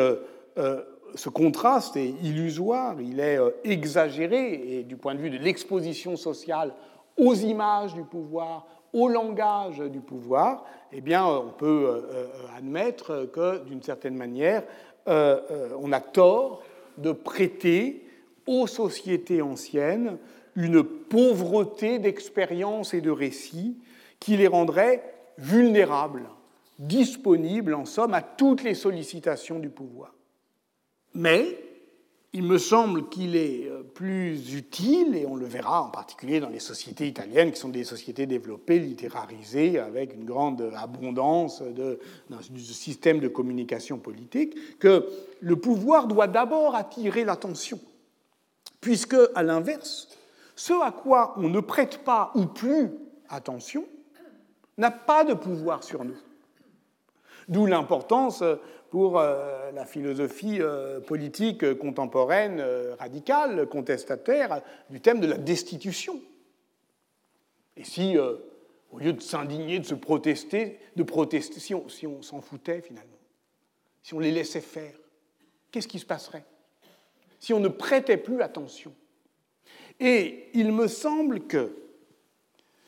B: ce contraste est illusoire, il est exagéré, et du point de vue de l'exposition sociale aux images du pouvoir, au langage du pouvoir, eh bien, on peut euh, euh, admettre que, d'une certaine manière, euh, on a tort de prêter aux sociétés anciennes une pauvreté d'expérience et de récits qui les rendrait vulnérables, disponibles, en somme, à toutes les sollicitations du pouvoir. Mais il me semble qu'il est euh, plus utile, et on le verra en particulier dans les sociétés italiennes, qui sont des sociétés développées, littérarisées, avec une grande abondance de, de systèmes de communication politique, que le pouvoir doit d'abord attirer l'attention. Puisque, à l'inverse, ce à quoi on ne prête pas ou plus attention n'a pas de pouvoir sur nous. D'où l'importance pour euh, la philosophie euh, politique contemporaine euh, radicale, contestataire, du thème de la destitution. Et si, au lieu de s'indigner, de se protester, de protester, si on s'en foutait finalement, si on les laissait faire, qu'est-ce qui se passerait? Si on ne prêtait plus attention Et il me semble que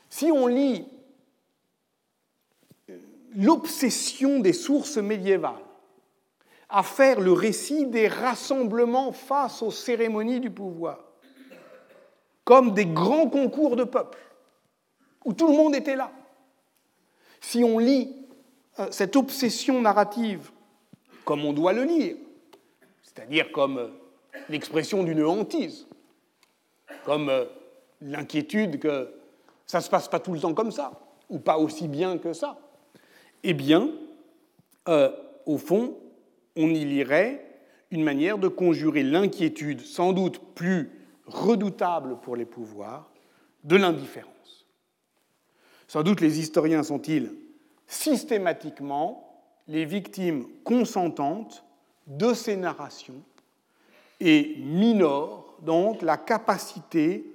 B: si on lit l'obsession des sources médiévales à faire le récit des rassemblements face aux cérémonies du pouvoir, comme des grands concours de peuple, où tout le monde était là. Si on lit euh, cette obsession narrative comme on doit le lire, c'est-à-dire comme euh, l'expression d'une hantise, comme euh, l'inquiétude que ça ne se passe pas tout le temps comme ça, ou pas aussi bien que ça, eh bien, au fond, on y lirait une manière de conjurer l'inquiétude, sans doute plus redoutable pour les pouvoirs, de l'indifférence. Sans doute les historiens sont-ils systématiquement les victimes consentantes de ces narrations et minorent donc la capacité,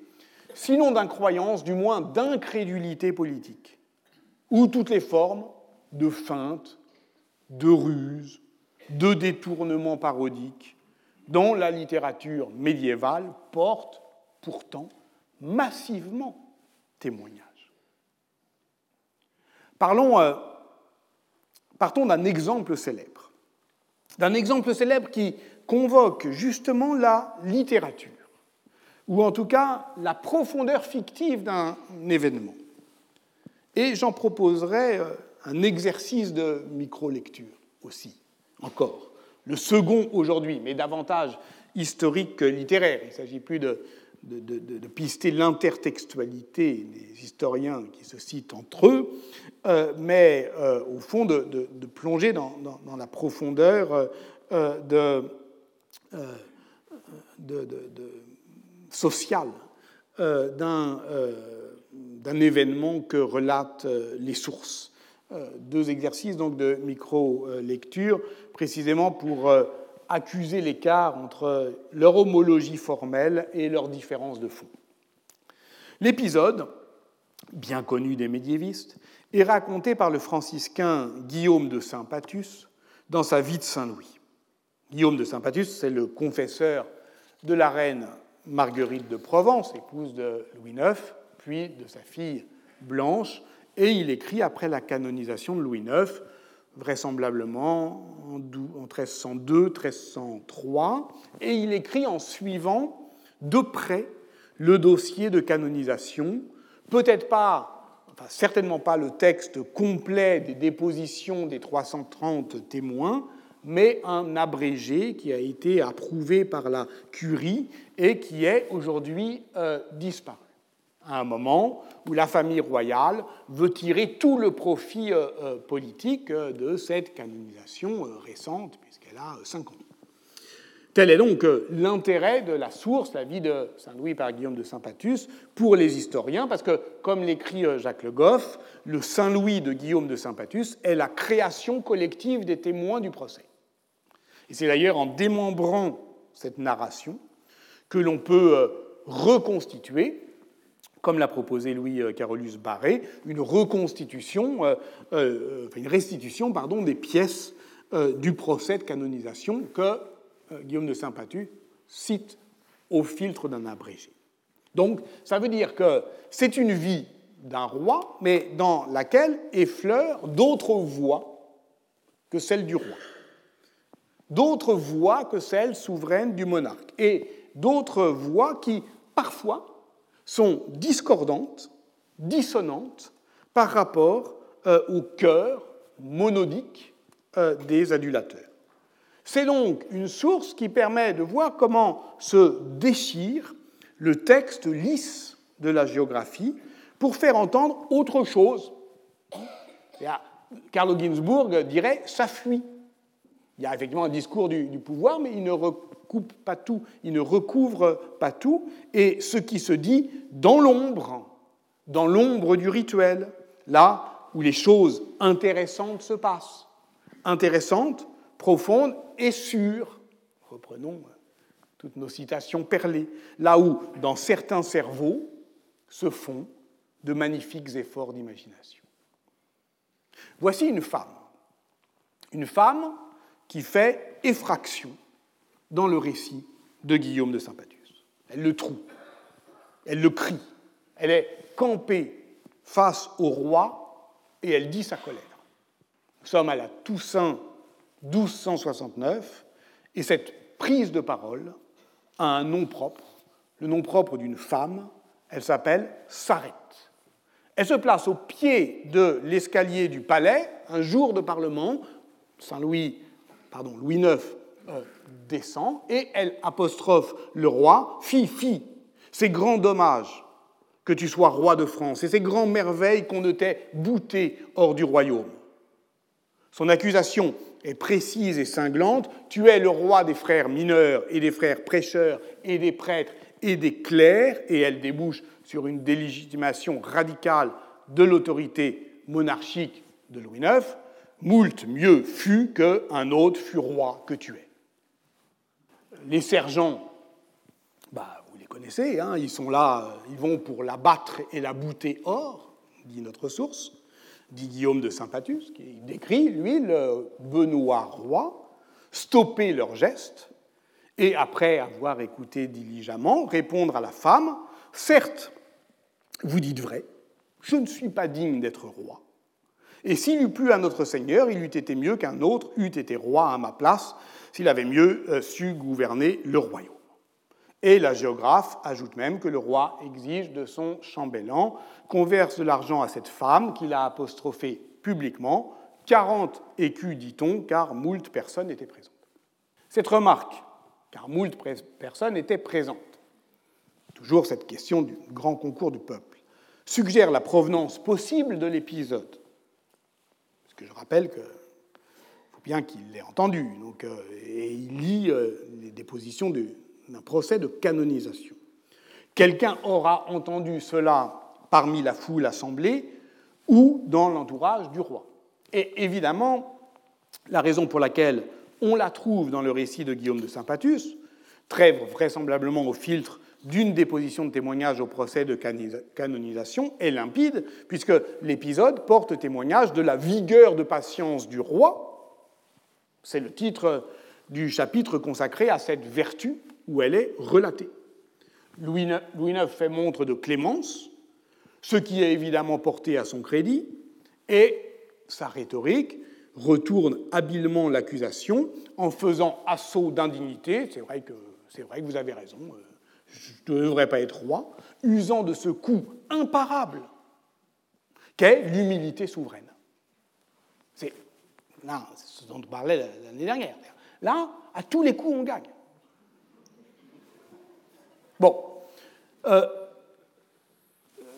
B: sinon d'incroyance, du moins d'incrédulité politique, ou toutes les formes de feinte, de ruse, de détournements parodiques dont la littérature médiévale porte pourtant massivement témoignage. Parlons, euh, partons d'un exemple célèbre, d'un exemple célèbre qui convoque justement la littérature, ou en tout cas la profondeur fictive d'un événement. Et j'en proposerai euh, un exercice de micro-lecture aussi encore. Le second aujourd'hui, mais davantage historique que littéraire. Il ne s'agit plus de, pister l'intertextualité des historiens qui se citent entre eux, euh, mais euh, au fond de, plonger dans, la profondeur euh, sociale d'un événement que relatent les sources. Deux exercices donc de micro-lecture précisément pour euh, accuser l'écart entre leur homologie formelle et leur différence de fond. L'épisode, bien connu des médiévistes, est raconté par le franciscain Guillaume de Saint-Patus dans sa vie de Saint-Louis. Guillaume de Saint-Patus, c'est le confesseur de la reine Marguerite de Provence, épouse de Louis IX, puis de sa fille Blanche, et il écrit après la canonisation de Louis IX vraisemblablement en 1302-1303, et il écrit en suivant de près le dossier de canonisation, peut-être pas, enfin, certainement pas le texte complet des dépositions des 330 témoins, mais un abrégé qui a été approuvé par la curie et qui est aujourd'hui euh, disparu à un moment où la famille royale veut tirer tout le profit euh, euh, politique euh, de cette canonisation récente, puisqu'elle a 5 ans. Tel est donc l'intérêt de la source, la vie de Saint-Louis par Guillaume de Saint-Patus, pour les historiens, parce que, comme l'écrit Jacques Le Goff, le Saint-Louis de Guillaume de Saint-Patus est la création collective des témoins du procès. Et c'est d'ailleurs en démembrant cette narration que l'on peut reconstituer comme l'a proposé Louis euh, Carolus Barré, une reconstitution, euh, euh, une restitution pardon, des pièces du procès de canonisation que Guillaume de Saint-Patu cite au filtre d'un abrégé. Donc, ça veut dire que c'est une vie d'un roi, mais dans laquelle effleurent d'autres voix que celle du roi, d'autres voix que celles souveraines du monarque, et d'autres voix qui, parfois, sont discordantes, dissonantes par rapport euh, au cœur monodique euh, des adulateurs. C'est donc une source qui permet de voir comment se déchire le texte lisse de la géographie pour faire entendre autre chose. Carlo Ginzburg dirait ça fuit. Il y a effectivement un discours du, du, pouvoir, mais il ne recoupe pas tout, il ne recouvre pas tout. Et ce qui se dit dans l'ombre, dans l'ombre du rituel, là où les choses intéressantes se passent. Intéressantes, profondes et sûres. Reprenons toutes nos citations perlées. Là où, dans certains cerveaux, se font de magnifiques efforts d'imagination. Voici une femme. Une femme qui fait effraction dans le récit de Guillaume de Saint-Patius. Elle le trouve, elle le crie, elle est campée face au roi et elle dit sa colère. Nous sommes à la Toussaint 1269 et cette prise de parole a un nom propre, le nom propre d'une femme, elle s'appelle Sarette. Elle se place au pied de l'escalier du palais, un jour de parlement, Saint-Louis, pardon, Louis IX descend, et elle apostrophe le roi, Fi, fi, c'est grand dommage que tu sois roi de France, et c'est grand merveille qu'on ne t'ait bouté hors du royaume. Son accusation est précise et cinglante, tu es le roi des frères mineurs et des frères prêcheurs et des prêtres et des clercs, et elle débouche sur une délégitimation radicale de l'autorité monarchique de Louis IX, moult mieux fut qu'un autre fut roi que tu es. Les sergents, bah, vous les connaissez, hein, ils sont là, ils vont pour la battre et la bouter hors, dit notre source, dit Guillaume de Saint-Patus, qui décrit, lui, le Benoît roi, stopper leurs gestes, et après avoir écouté diligemment, répondre à la femme, certes, vous dites vrai, je ne suis pas digne d'être roi. Et s'il eût plu à notre Seigneur, il eût été mieux qu'un autre eût été roi à ma place, s'il avait mieux euh, su gouverner le royaume. Et la géographe ajoute même que le roi exige de son chambellan qu'on verse l'argent à cette femme qu'il a apostrophée publiquement, 40 écus, dit-on, car moult personnes étaient présentes. Cette remarque, car moult personnes étaient présentes, toujours cette question du grand concours du peuple, suggère la provenance possible de l'épisode. Parce que je rappelle faut bien qu'il l'ait entendu, donc, euh, et il lit euh, les dépositions d'un procès de canonisation. Quelqu'un aura entendu cela parmi la foule assemblée ou dans l'entourage du roi. Et évidemment, la raison pour laquelle on la trouve dans le récit de Guillaume de Saint-Patus, très vraisemblablement au filtre d'une déposition de témoignage au procès de canonisation est limpide, puisque l'épisode porte témoignage de la vigueur de patience du roi. C'est le titre du chapitre consacré à cette vertu où elle est relatée. Louis IX fait montre de clémence, ce qui est évidemment porté à son crédit, et sa rhétorique retourne habilement l'accusation en faisant assaut d'indignité. C'est vrai, que, vous avez raison, euh, je ne devrais pas être roi, usant de ce coup imparable qu'est l'humilité souveraine. Là, ce dont on parlait l'année dernière. Là, à tous les coups, on gagne. Bon, euh,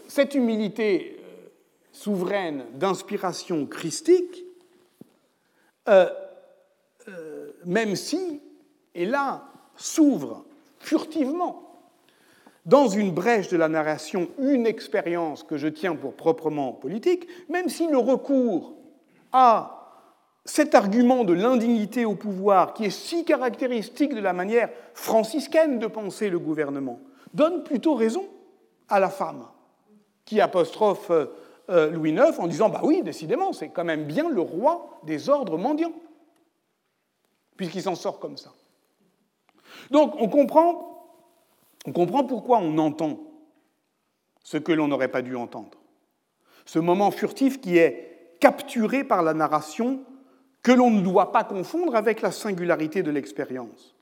B: cette humilité euh, souveraine d'inspiration christique, euh, même si, et là, s'ouvre furtivement dans une brèche de la narration une expérience que je tiens pour proprement politique, même si le recours à cet argument de l'indignité au pouvoir, qui est si caractéristique de la manière franciscaine de penser le gouvernement, donne plutôt raison à la femme, qui apostrophe euh, Louis IX en disant Bah oui, décidément, c'est quand même bien le roi des ordres mendiants, puisqu'il s'en sort comme ça. Donc on comprend on comprend pourquoi on entend ce que l'on n'aurait pas dû entendre. Ce moment furtif qui est capturé par la narration que l'on ne doit pas confondre avec la singularité de l'expérience.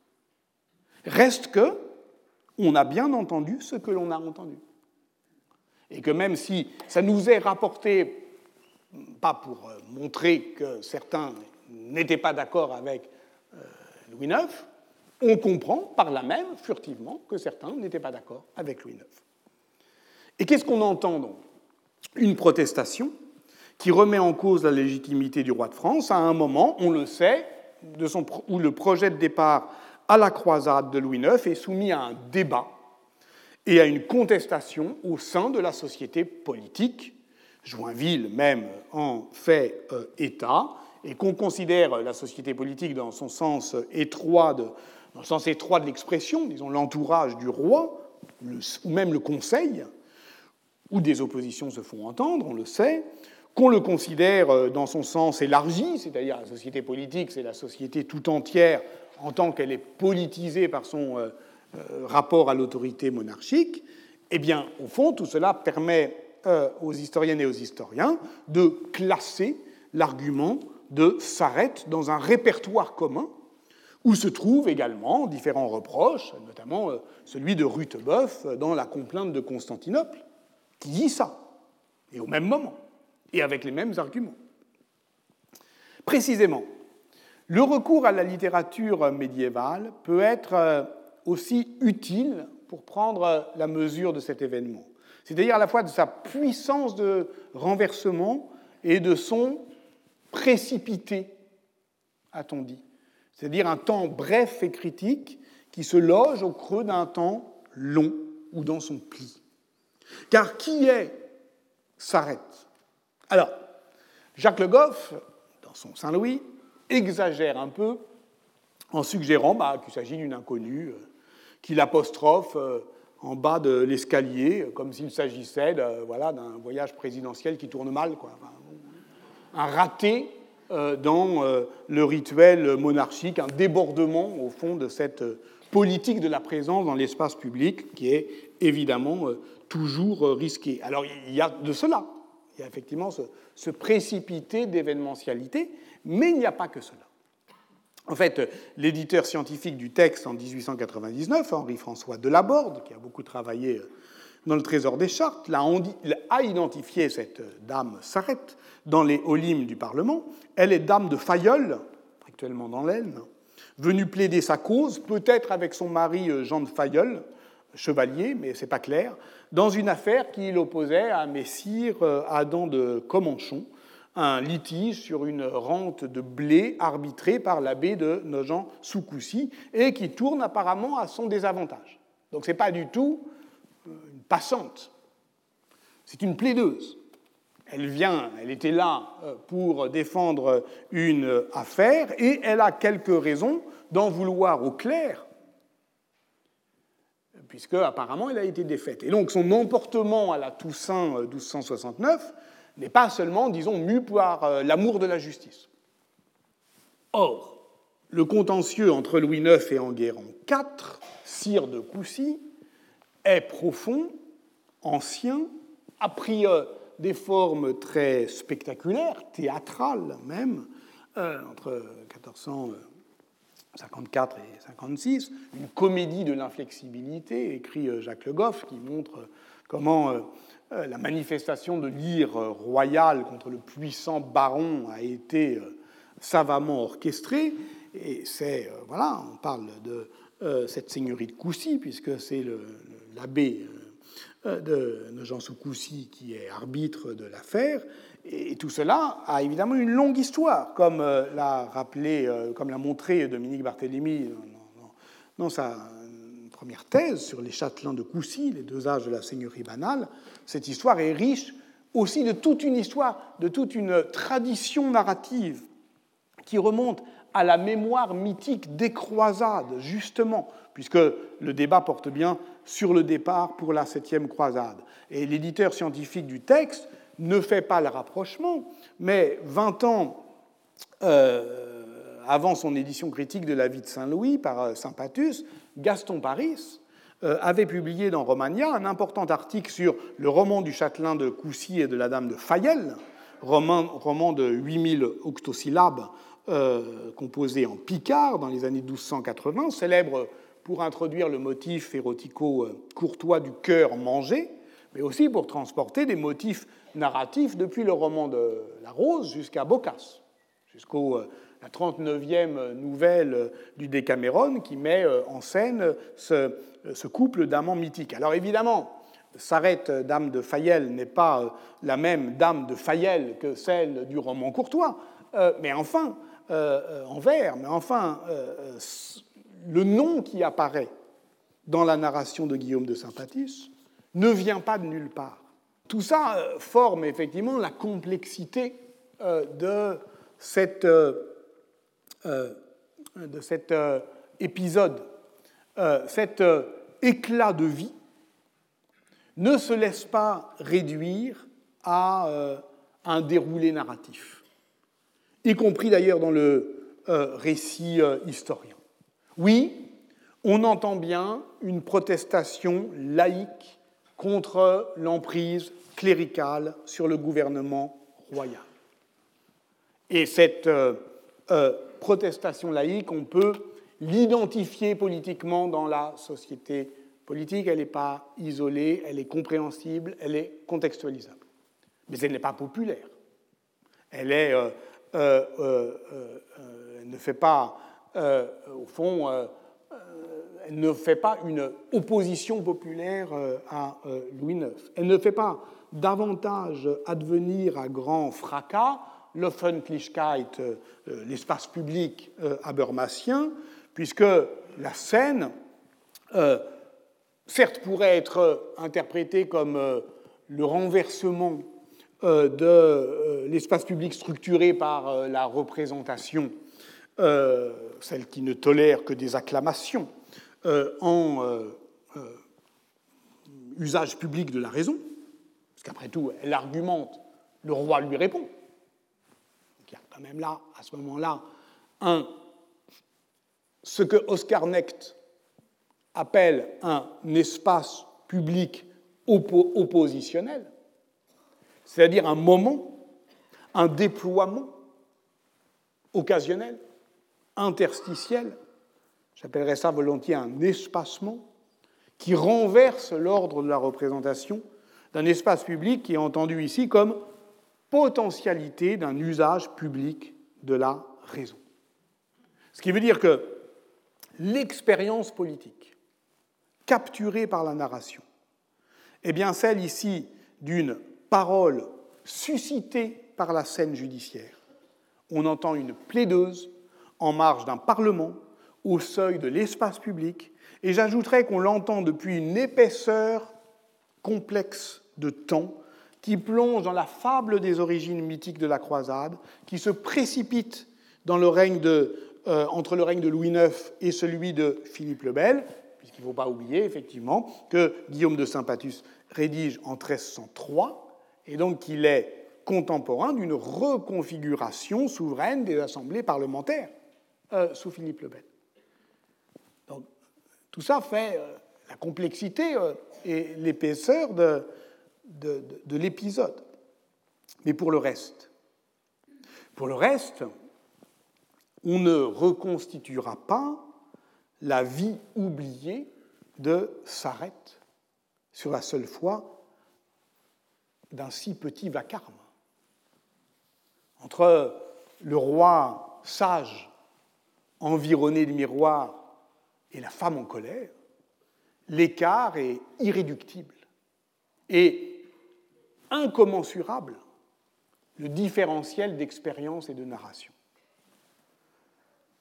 B: Reste que on a bien entendu ce que l'on a entendu. Et que même si ça nous est rapporté, pas pour euh, montrer que certains n'étaient pas d'accord avec euh, Louis IX, on comprend par là même, furtivement, que certains n'étaient pas d'accord avec Louis IX. Et qu'est-ce qu'on entend donc? Une protestation qui remet en cause la légitimité du roi de France à un moment, on le sait, où le projet de départ à la croisade de Louis IX est soumis à un débat et à une contestation au sein de la société politique. Joinville même en fait euh, état, et qu'on considère la société politique dans son sens étroit de, dans sens étroit de l'expression, disons l'entourage du roi, ou même le conseil, où des oppositions se font entendre, on le sait, qu'on le considère euh, dans son sens élargi, c'est-à-dire la société politique, c'est la société tout entière en tant qu'elle est politisée par son euh, euh, rapport à l'autorité monarchique, eh bien, au fond, tout cela permet aux historiennes et aux historiens de classer l'argument de s'arrête dans un répertoire commun où se trouvent également différents reproches, notamment celui de Rutebeuf dans La complainte de Constantinople, qui dit ça, et au même moment et avec les mêmes arguments. Précisément, le recours à la littérature médiévale peut être euh, aussi utile pour prendre la mesure de cet événement, c'est-à-dire à la fois de sa puissance de renversement et de son précipité, a-t-on dit, c'est-à-dire un temps bref et critique qui se loge au creux d'un temps long ou dans son pli. Car qui est s'arrête? Alors, Jacques Le Goff, dans son Saint-Louis, exagère un peu en suggérant bah, qu'il s'agit d'une inconnue, euh, qu'il apostrophe euh, en bas de l'escalier, euh, comme s'il s'agissait d'un voyage présidentiel qui tourne mal. Un raté dans le rituel monarchique, un débordement au fond de cette politique de la présence dans l'espace public qui est évidemment toujours risqué. Alors il y a de cela, il y a effectivement ce, précipité d'événementialité, mais il n'y a pas que cela. En fait, l'éditeur scientifique du texte en 1899, Henri-François Delaborde, qui a beaucoup travaillé dans le Trésor des Chartes, a identifié cette dame Sarrette dans les Olymes du Parlement. Elle est dame de Fayolle, actuellement dans l'Aisne, venue plaider sa cause, peut-être avec son mari Jean de Fayolle, chevalier, mais ce n'est pas clair, dans une affaire qui l'opposait à Messire euh, Adam de Comanchon, un litige sur une rente de blé arbitrée par l'abbé de Nogent-Soukoussi et qui tourne apparemment à son désavantage. Donc ce n'est pas du tout euh, une passante, c'est une plaideuse. Elle vient, elle était là euh, pour défendre une affaire et elle a quelques raisons d'en vouloir au clerc puisque apparemment elle a été défaite. Et donc son emportement à la Toussaint 1269 euh, n'est pas seulement, disons, mu par euh, l'amour de la justice. Or, le contentieux entre Louis IX et Enguerrand IV, sire de Coucy, est profond, ancien, a pris euh, des formes très spectaculaires, théâtrales même, entre 1400 54 et 56, une comédie de l'inflexibilité, écrit euh, Jacques Le Goff, qui montre comment euh, euh, la manifestation de l'ire royale contre le puissant baron a été savamment orchestrée. Et c'est, voilà, on parle de cette seigneurie de Coucy, puisque c'est l'abbé de Jean sous Coucy qui est arbitre de l'affaire. Et tout cela a évidemment une longue histoire, comme euh, l'a rappelé, euh, comme l'a montré Dominique Barthélemy dans sa première thèse sur les châtelains de Coucy, les deux âges de la seigneurie banale. Cette histoire est riche aussi de toute une histoire, de toute une tradition narrative qui remonte à la mémoire mythique des croisades, justement, puisque le débat porte bien sur le départ pour la septième croisade. Et l'éditeur scientifique du texte ne fait pas le rapprochement, mais 20 ans euh, avant son édition critique de la vie de Saint-Louis par euh, Saint Patus, Gaston Paris euh, avait publié dans Romagna un important article sur le roman du châtelain de Coucy et de la dame de Fayel, roman, roman de 8000 octosyllabes composé en picard dans les années 1280, célèbre pour introduire le motif érotico-courtois du cœur mangé, mais aussi pour transporter des motifs narratifs depuis le roman de La Rose jusqu'à Boccace, jusqu'au la 39e nouvelle du Décameron qui met en scène ce, couple d'amants mythiques. Alors évidemment, Sarette, dame de Fayel, n'est pas la même dame de Fayel que celle du roman courtois, mais enfin, en vers, mais enfin, le nom qui apparaît dans la narration de Guillaume de Saint-Patis ne vient pas de nulle part. Tout ça euh, forme effectivement la complexité euh, euh, de cet épisode. Cet éclat de vie ne se laisse pas réduire à un déroulé narratif, y compris d'ailleurs dans le récit historien. Oui, on entend bien une protestation laïque contre l'emprise cléricale sur le gouvernement royal. Et cette euh, euh, protestation laïque, on peut l'identifier politiquement dans la société politique. Elle n'est pas isolée, elle est compréhensible, elle est contextualisable. Mais elle n'est pas populaire. Elle, euh, ne fait pas au fond, ne fait pas une opposition populaire à Louis IX. Elle ne fait pas davantage advenir à grand fracas l'Öffentlichkeit, l'espace public abermacien, puisque la scène, certes, pourrait être interprétée comme le renversement de l'espace public structuré par la représentation euh, celle qui ne tolère que des acclamations, euh, en euh, usage public de la raison, parce qu'après tout, elle argumente, le roi lui répond. Il y a quand même là, à ce moment-là, un, ce que Oscar Necht appelle un espace public oppositionnel, c'est-à-dire un moment, un déploiement occasionnel interstitiel, j'appellerais ça volontiers un espacement, qui renverse l'ordre de la représentation d'un espace public qui est entendu ici comme potentialité d'un usage public de la raison. Ce qui veut dire que l'expérience politique capturée par la narration est bien celle ici d'une parole suscitée par la scène judiciaire. On entend une plaideuse en marge d'un Parlement, au seuil de l'espace public, et j'ajouterais qu'on l'entend depuis une épaisseur complexe de temps qui plonge dans la fable des origines mythiques de la croisade, qui se précipite euh, entre le règne de Louis IX et celui de Philippe le Bel, puisqu'il ne faut pas oublier effectivement que Guillaume de Saint-Patus rédige en 1303, et donc qu'il est contemporain d'une reconfiguration souveraine des assemblées parlementaires. Euh, sous Philippe le Bel. Tout ça fait euh, la complexité euh, et l'épaisseur de, de l'épisode. Mais pour le reste, pour le reste, on ne reconstituera pas la vie oubliée de Sarette sur la seule foi d'un si petit vacarme. Entre le roi sage environné de miroirs et la femme en colère, l'écart est irréductible et incommensurable, le différentiel d'expérience et de narration.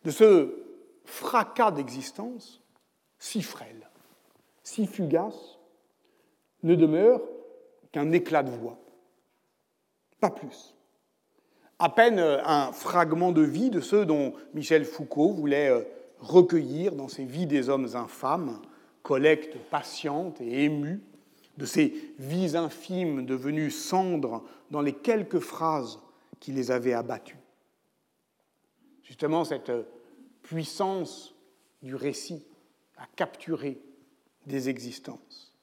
B: De ce fracas d'existence, si frêle, si fugace, ne demeure qu'un éclat de voix, pas plus à peine un fragment de vie de ceux dont Michel Foucault voulait euh, recueillir dans ses vies des hommes infâmes, collecte patiente et émue de ces vies infimes devenues cendres dans les quelques phrases qui les avaient abattues. Justement, cette puissance du récit a capturé des existences.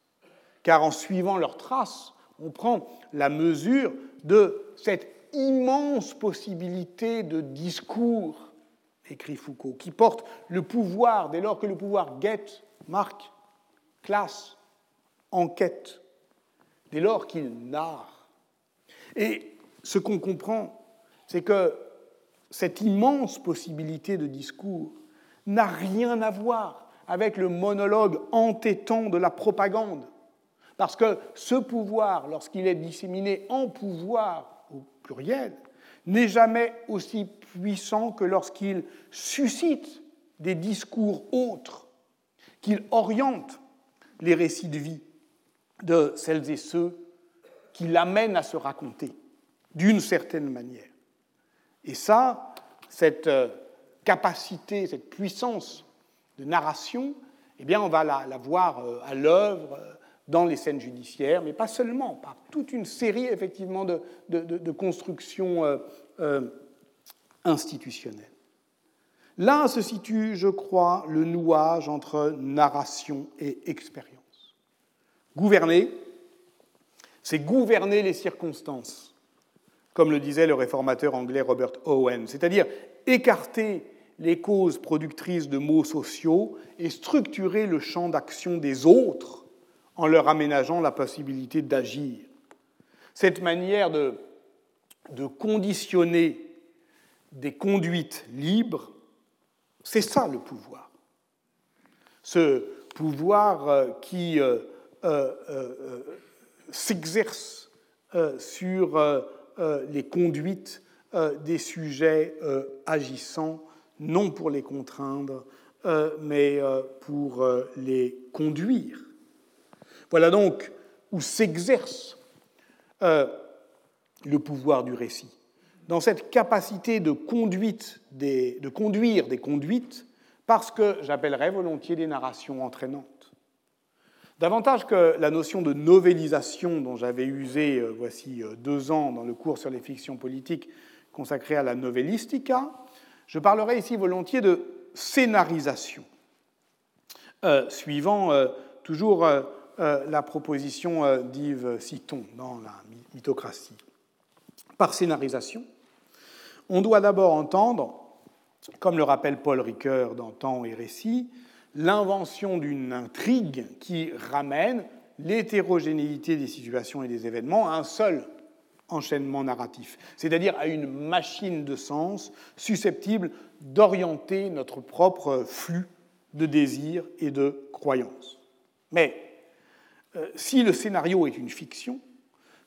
B: Car en suivant leurs traces, on prend la mesure de cette immense possibilité de discours, écrit Foucault, qui porte le pouvoir, dès lors que le pouvoir guette, marque, classe, enquête, dès lors qu'il narre. Et ce qu'on comprend, c'est que cette immense possibilité de discours n'a rien à voir avec le monologue entêtant de la propagande. Parce que ce pouvoir, lorsqu'il est disséminé en pouvoir au pluriel, n'est jamais aussi puissant que lorsqu'il suscite des discours autres, qu'il oriente les récits de vie de celles et ceux qui l'amènent à se raconter d'une certaine manière. Et ça, cette euh, capacité, cette puissance de narration, eh bien, on va la, voir euh, à l'œuvre euh, dans les scènes judiciaires, mais pas seulement, par toute une série effectivement de, de, constructions institutionnelles. Là se situe, je crois, le nouage entre narration et expérience. Gouverner, c'est gouverner les circonstances, comme le disait le réformateur anglais Robert Owen, c'est-à-dire écarter les causes productrices de maux sociaux et structurer le champ d'action des autres en leur aménageant la possibilité d'agir. Cette manière de, de conditionner des conduites libres, c'est ça le pouvoir. Ce pouvoir euh, qui euh, euh, s'exerce sur les conduites des sujets agissant non pour les contraindre, mais pour les conduire. Voilà donc où s'exerce le pouvoir du récit dans cette capacité de, conduire des conduites parce que j'appellerais volontiers des narrations entraînantes. Davantage que la notion de novélisation dont j'avais usé euh, voici euh, deux ans dans le cours sur les fictions politiques consacré à la novellistica, je parlerai ici volontiers de scénarisation, euh, suivant toujours la proposition d'Yves Citon dans la mythocratie. Par scénarisation, on doit d'abord entendre, comme le rappelle Paul Ricoeur dans Temps et Récit, l'invention d'une intrigue qui ramène l'hétérogénéité des situations et des événements à un seul enchaînement narratif, c'est-à-dire à une machine de sens susceptible d'orienter notre propre flux de désirs et de croyances. Mais euh, si le scénario est une fiction,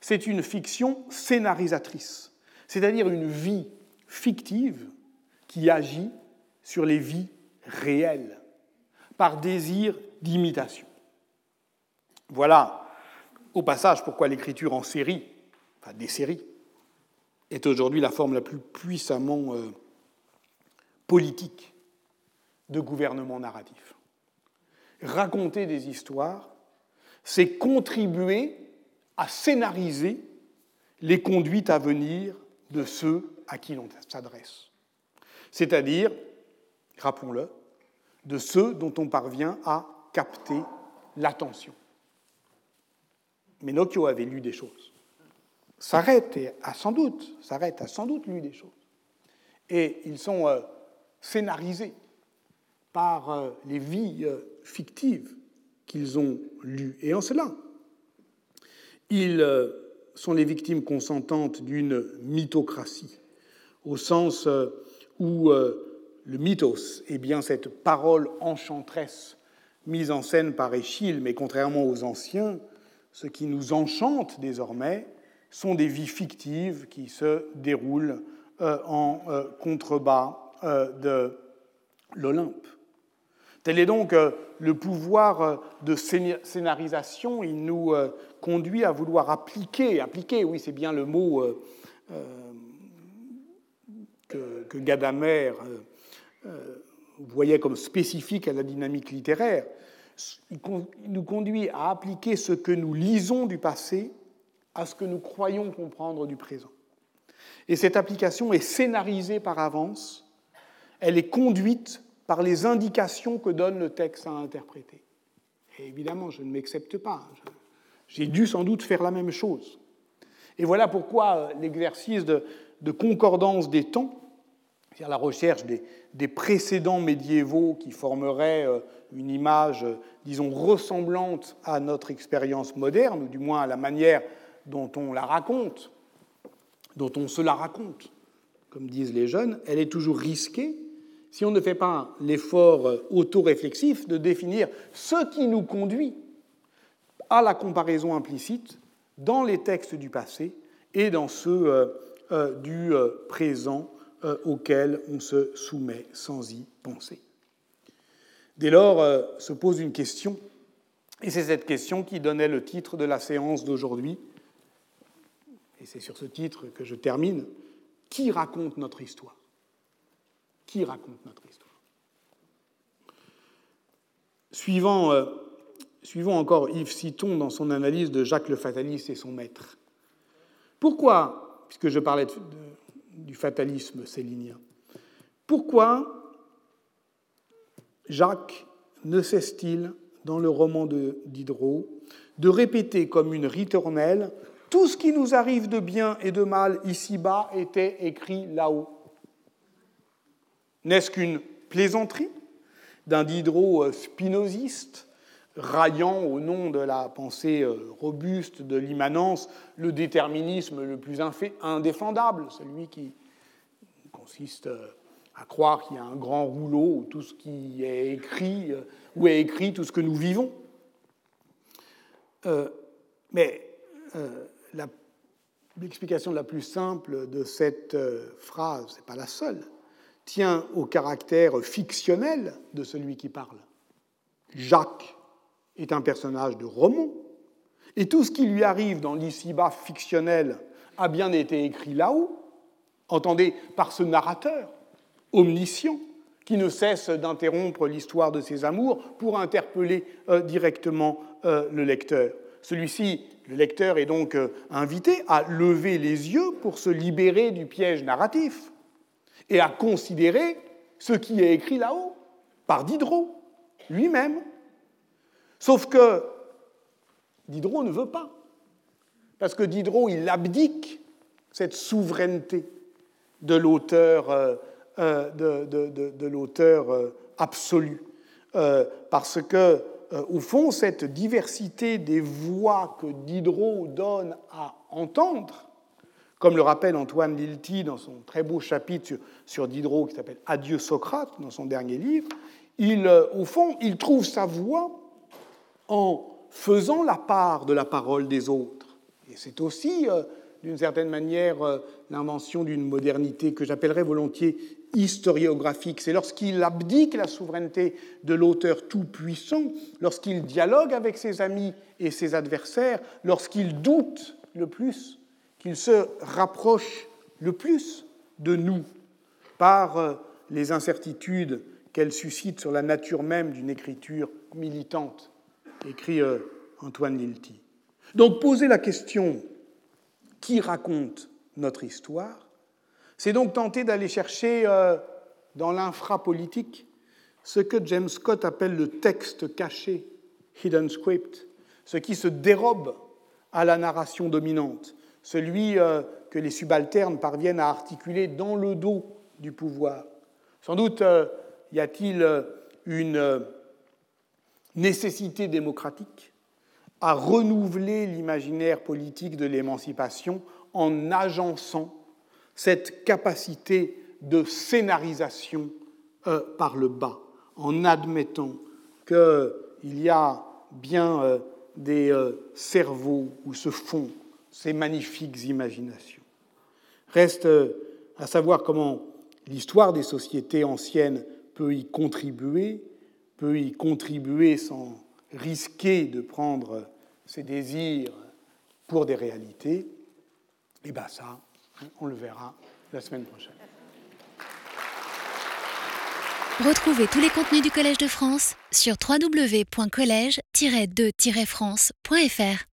B: c'est une fiction scénarisatrice, c'est-à-dire une vie fictive qui agit sur les vies réelles, par désir d'imitation. Voilà, au passage, pourquoi l'écriture en série, enfin des séries, est aujourd'hui la forme la plus puissamment euh, politique de gouvernement narratif. Raconter des histoires, c'est contribuer à scénariser les conduites à venir de ceux à qui l'on s'adresse. C'est-à-dire, rappelons-le, de ceux dont on parvient à capter l'attention. Menocchio avait lu des choses. S'arrête a sans doute, s'arrête a sans doute lu des choses. Et ils sont euh, scénarisés par euh, les vies euh, fictives qu'ils ont lues. Et en cela, ils sont les victimes consentantes d'une mythocratie au sens euh, où euh, le mythos est bien cette parole enchanteresse mise en scène par Échille, mais contrairement aux anciens, ce qui nous enchante désormais sont des vies fictives qui se déroulent euh, en contrebas de l'Olympe. Tel est donc le pouvoir de scénarisation. Il nous conduit à vouloir appliquer, appliquer, oui, c'est bien le mot que, Gadamer euh, euh, voyait comme spécifique à la dynamique littéraire, il nous conduit à appliquer ce que nous lisons du passé à ce que nous croyons comprendre du présent. Et cette application est scénarisée par avance, elle est conduite par les indications que donne le texte à interpréter. Et évidemment, je ne m'accepte pas. J'ai dû sans doute faire la même chose. Et voilà pourquoi euh, l'exercice de, de concordance des temps, c'est-à-dire la recherche des, précédents médiévaux qui formeraient euh, une image, euh, disons, ressemblante à notre expérience moderne, ou du moins à la manière dont on la raconte, dont on se la raconte, comme disent les jeunes, elle est toujours risquée si on ne fait pas l'effort autoréflexif de définir ce qui nous conduit à la comparaison implicite dans les textes du passé et dans ceux euh, euh, du euh, présent auxquels on se soumet sans y penser. Dès lors se pose une question, et c'est cette question qui donnait le titre de la séance d'aujourd'hui, et c'est sur ce titre que je termine, qui raconte notre histoire? Qui raconte notre histoire? Suivant Suivons encore Yves Citon dans son analyse de Jacques le fataliste et son maître. Pourquoi, puisque je parlais du fatalisme célinien, pourquoi Jacques ne cesse-t-il, dans le roman de Diderot, de répéter comme une ritournelle tout ce qui nous arrive de bien et de mal ici-bas était écrit là-haut N'est-ce qu'une plaisanterie d'un Diderot spinoziste raillant au nom de la pensée euh, robuste de l'immanence le déterminisme le plus indéfendable, celui qui consiste euh, à croire qu'il y a un grand rouleau où tout ce qui est écrit, euh, où est écrit tout ce que nous vivons. mais l'explication la plus simple de cette phrase, ce n'est pas la seule, tient au caractère fictionnel de celui qui parle. Jacques est un personnage de roman, et tout ce qui lui arrive dans l'ici-bas fictionnel a bien été écrit là-haut, entendez, par ce narrateur omniscient qui ne cesse d'interrompre l'histoire de ses amours pour interpeller euh, directement euh, le lecteur. Celui-ci, le lecteur, est donc euh, invité à lever les yeux pour se libérer du piège narratif et à considérer ce qui est écrit là-haut par Diderot lui-même Sauf que Diderot ne veut pas. Parce que Diderot, il abdique cette souveraineté de l'auteur euh, euh, de, l'auteur euh, absolu. parce que, au fond, cette diversité des voix que Diderot donne à entendre, comme le rappelle Antoine Lilti dans son très beau chapitre sur, Diderot qui s'appelle Adieu Socrate, dans son dernier livre, il, au fond, il trouve sa voix en faisant la part de la parole des autres. Et c'est aussi, euh, d'une certaine manière, euh, l'invention d'une modernité que j'appellerais volontiers historiographique. C'est lorsqu'il abdique la souveraineté de l'auteur tout-puissant, lorsqu'il dialogue avec ses amis et ses adversaires, lorsqu'il doute le plus, qu'il se rapproche le plus de nous par euh, les incertitudes qu'elle suscite sur la nature même d'une écriture militante écrit euh, Antoine Lilti. Donc poser la question qui raconte notre histoire, c'est donc tenter d'aller chercher euh, dans l'infrapolitique ce que James Scott appelle le texte caché, hidden script, ce qui se dérobe à la narration dominante, celui euh, que les subalternes parviennent à articuler dans le dos du pouvoir. Sans doute y a-t-il une nécessité démocratique à renouveler l'imaginaire politique de l'émancipation en agençant cette capacité de scénarisation euh, par le bas, en admettant qu'il y a bien euh, des euh, cerveaux où se font ces magnifiques imaginations. Reste à savoir comment l'histoire des sociétés anciennes peut y contribuer, peut y contribuer sans risquer de prendre ses désirs pour des réalités, et bien ça, on le verra la semaine prochaine.
A: Retrouvez tous les contenus du Collège de France sur www.colège-2-france.fr.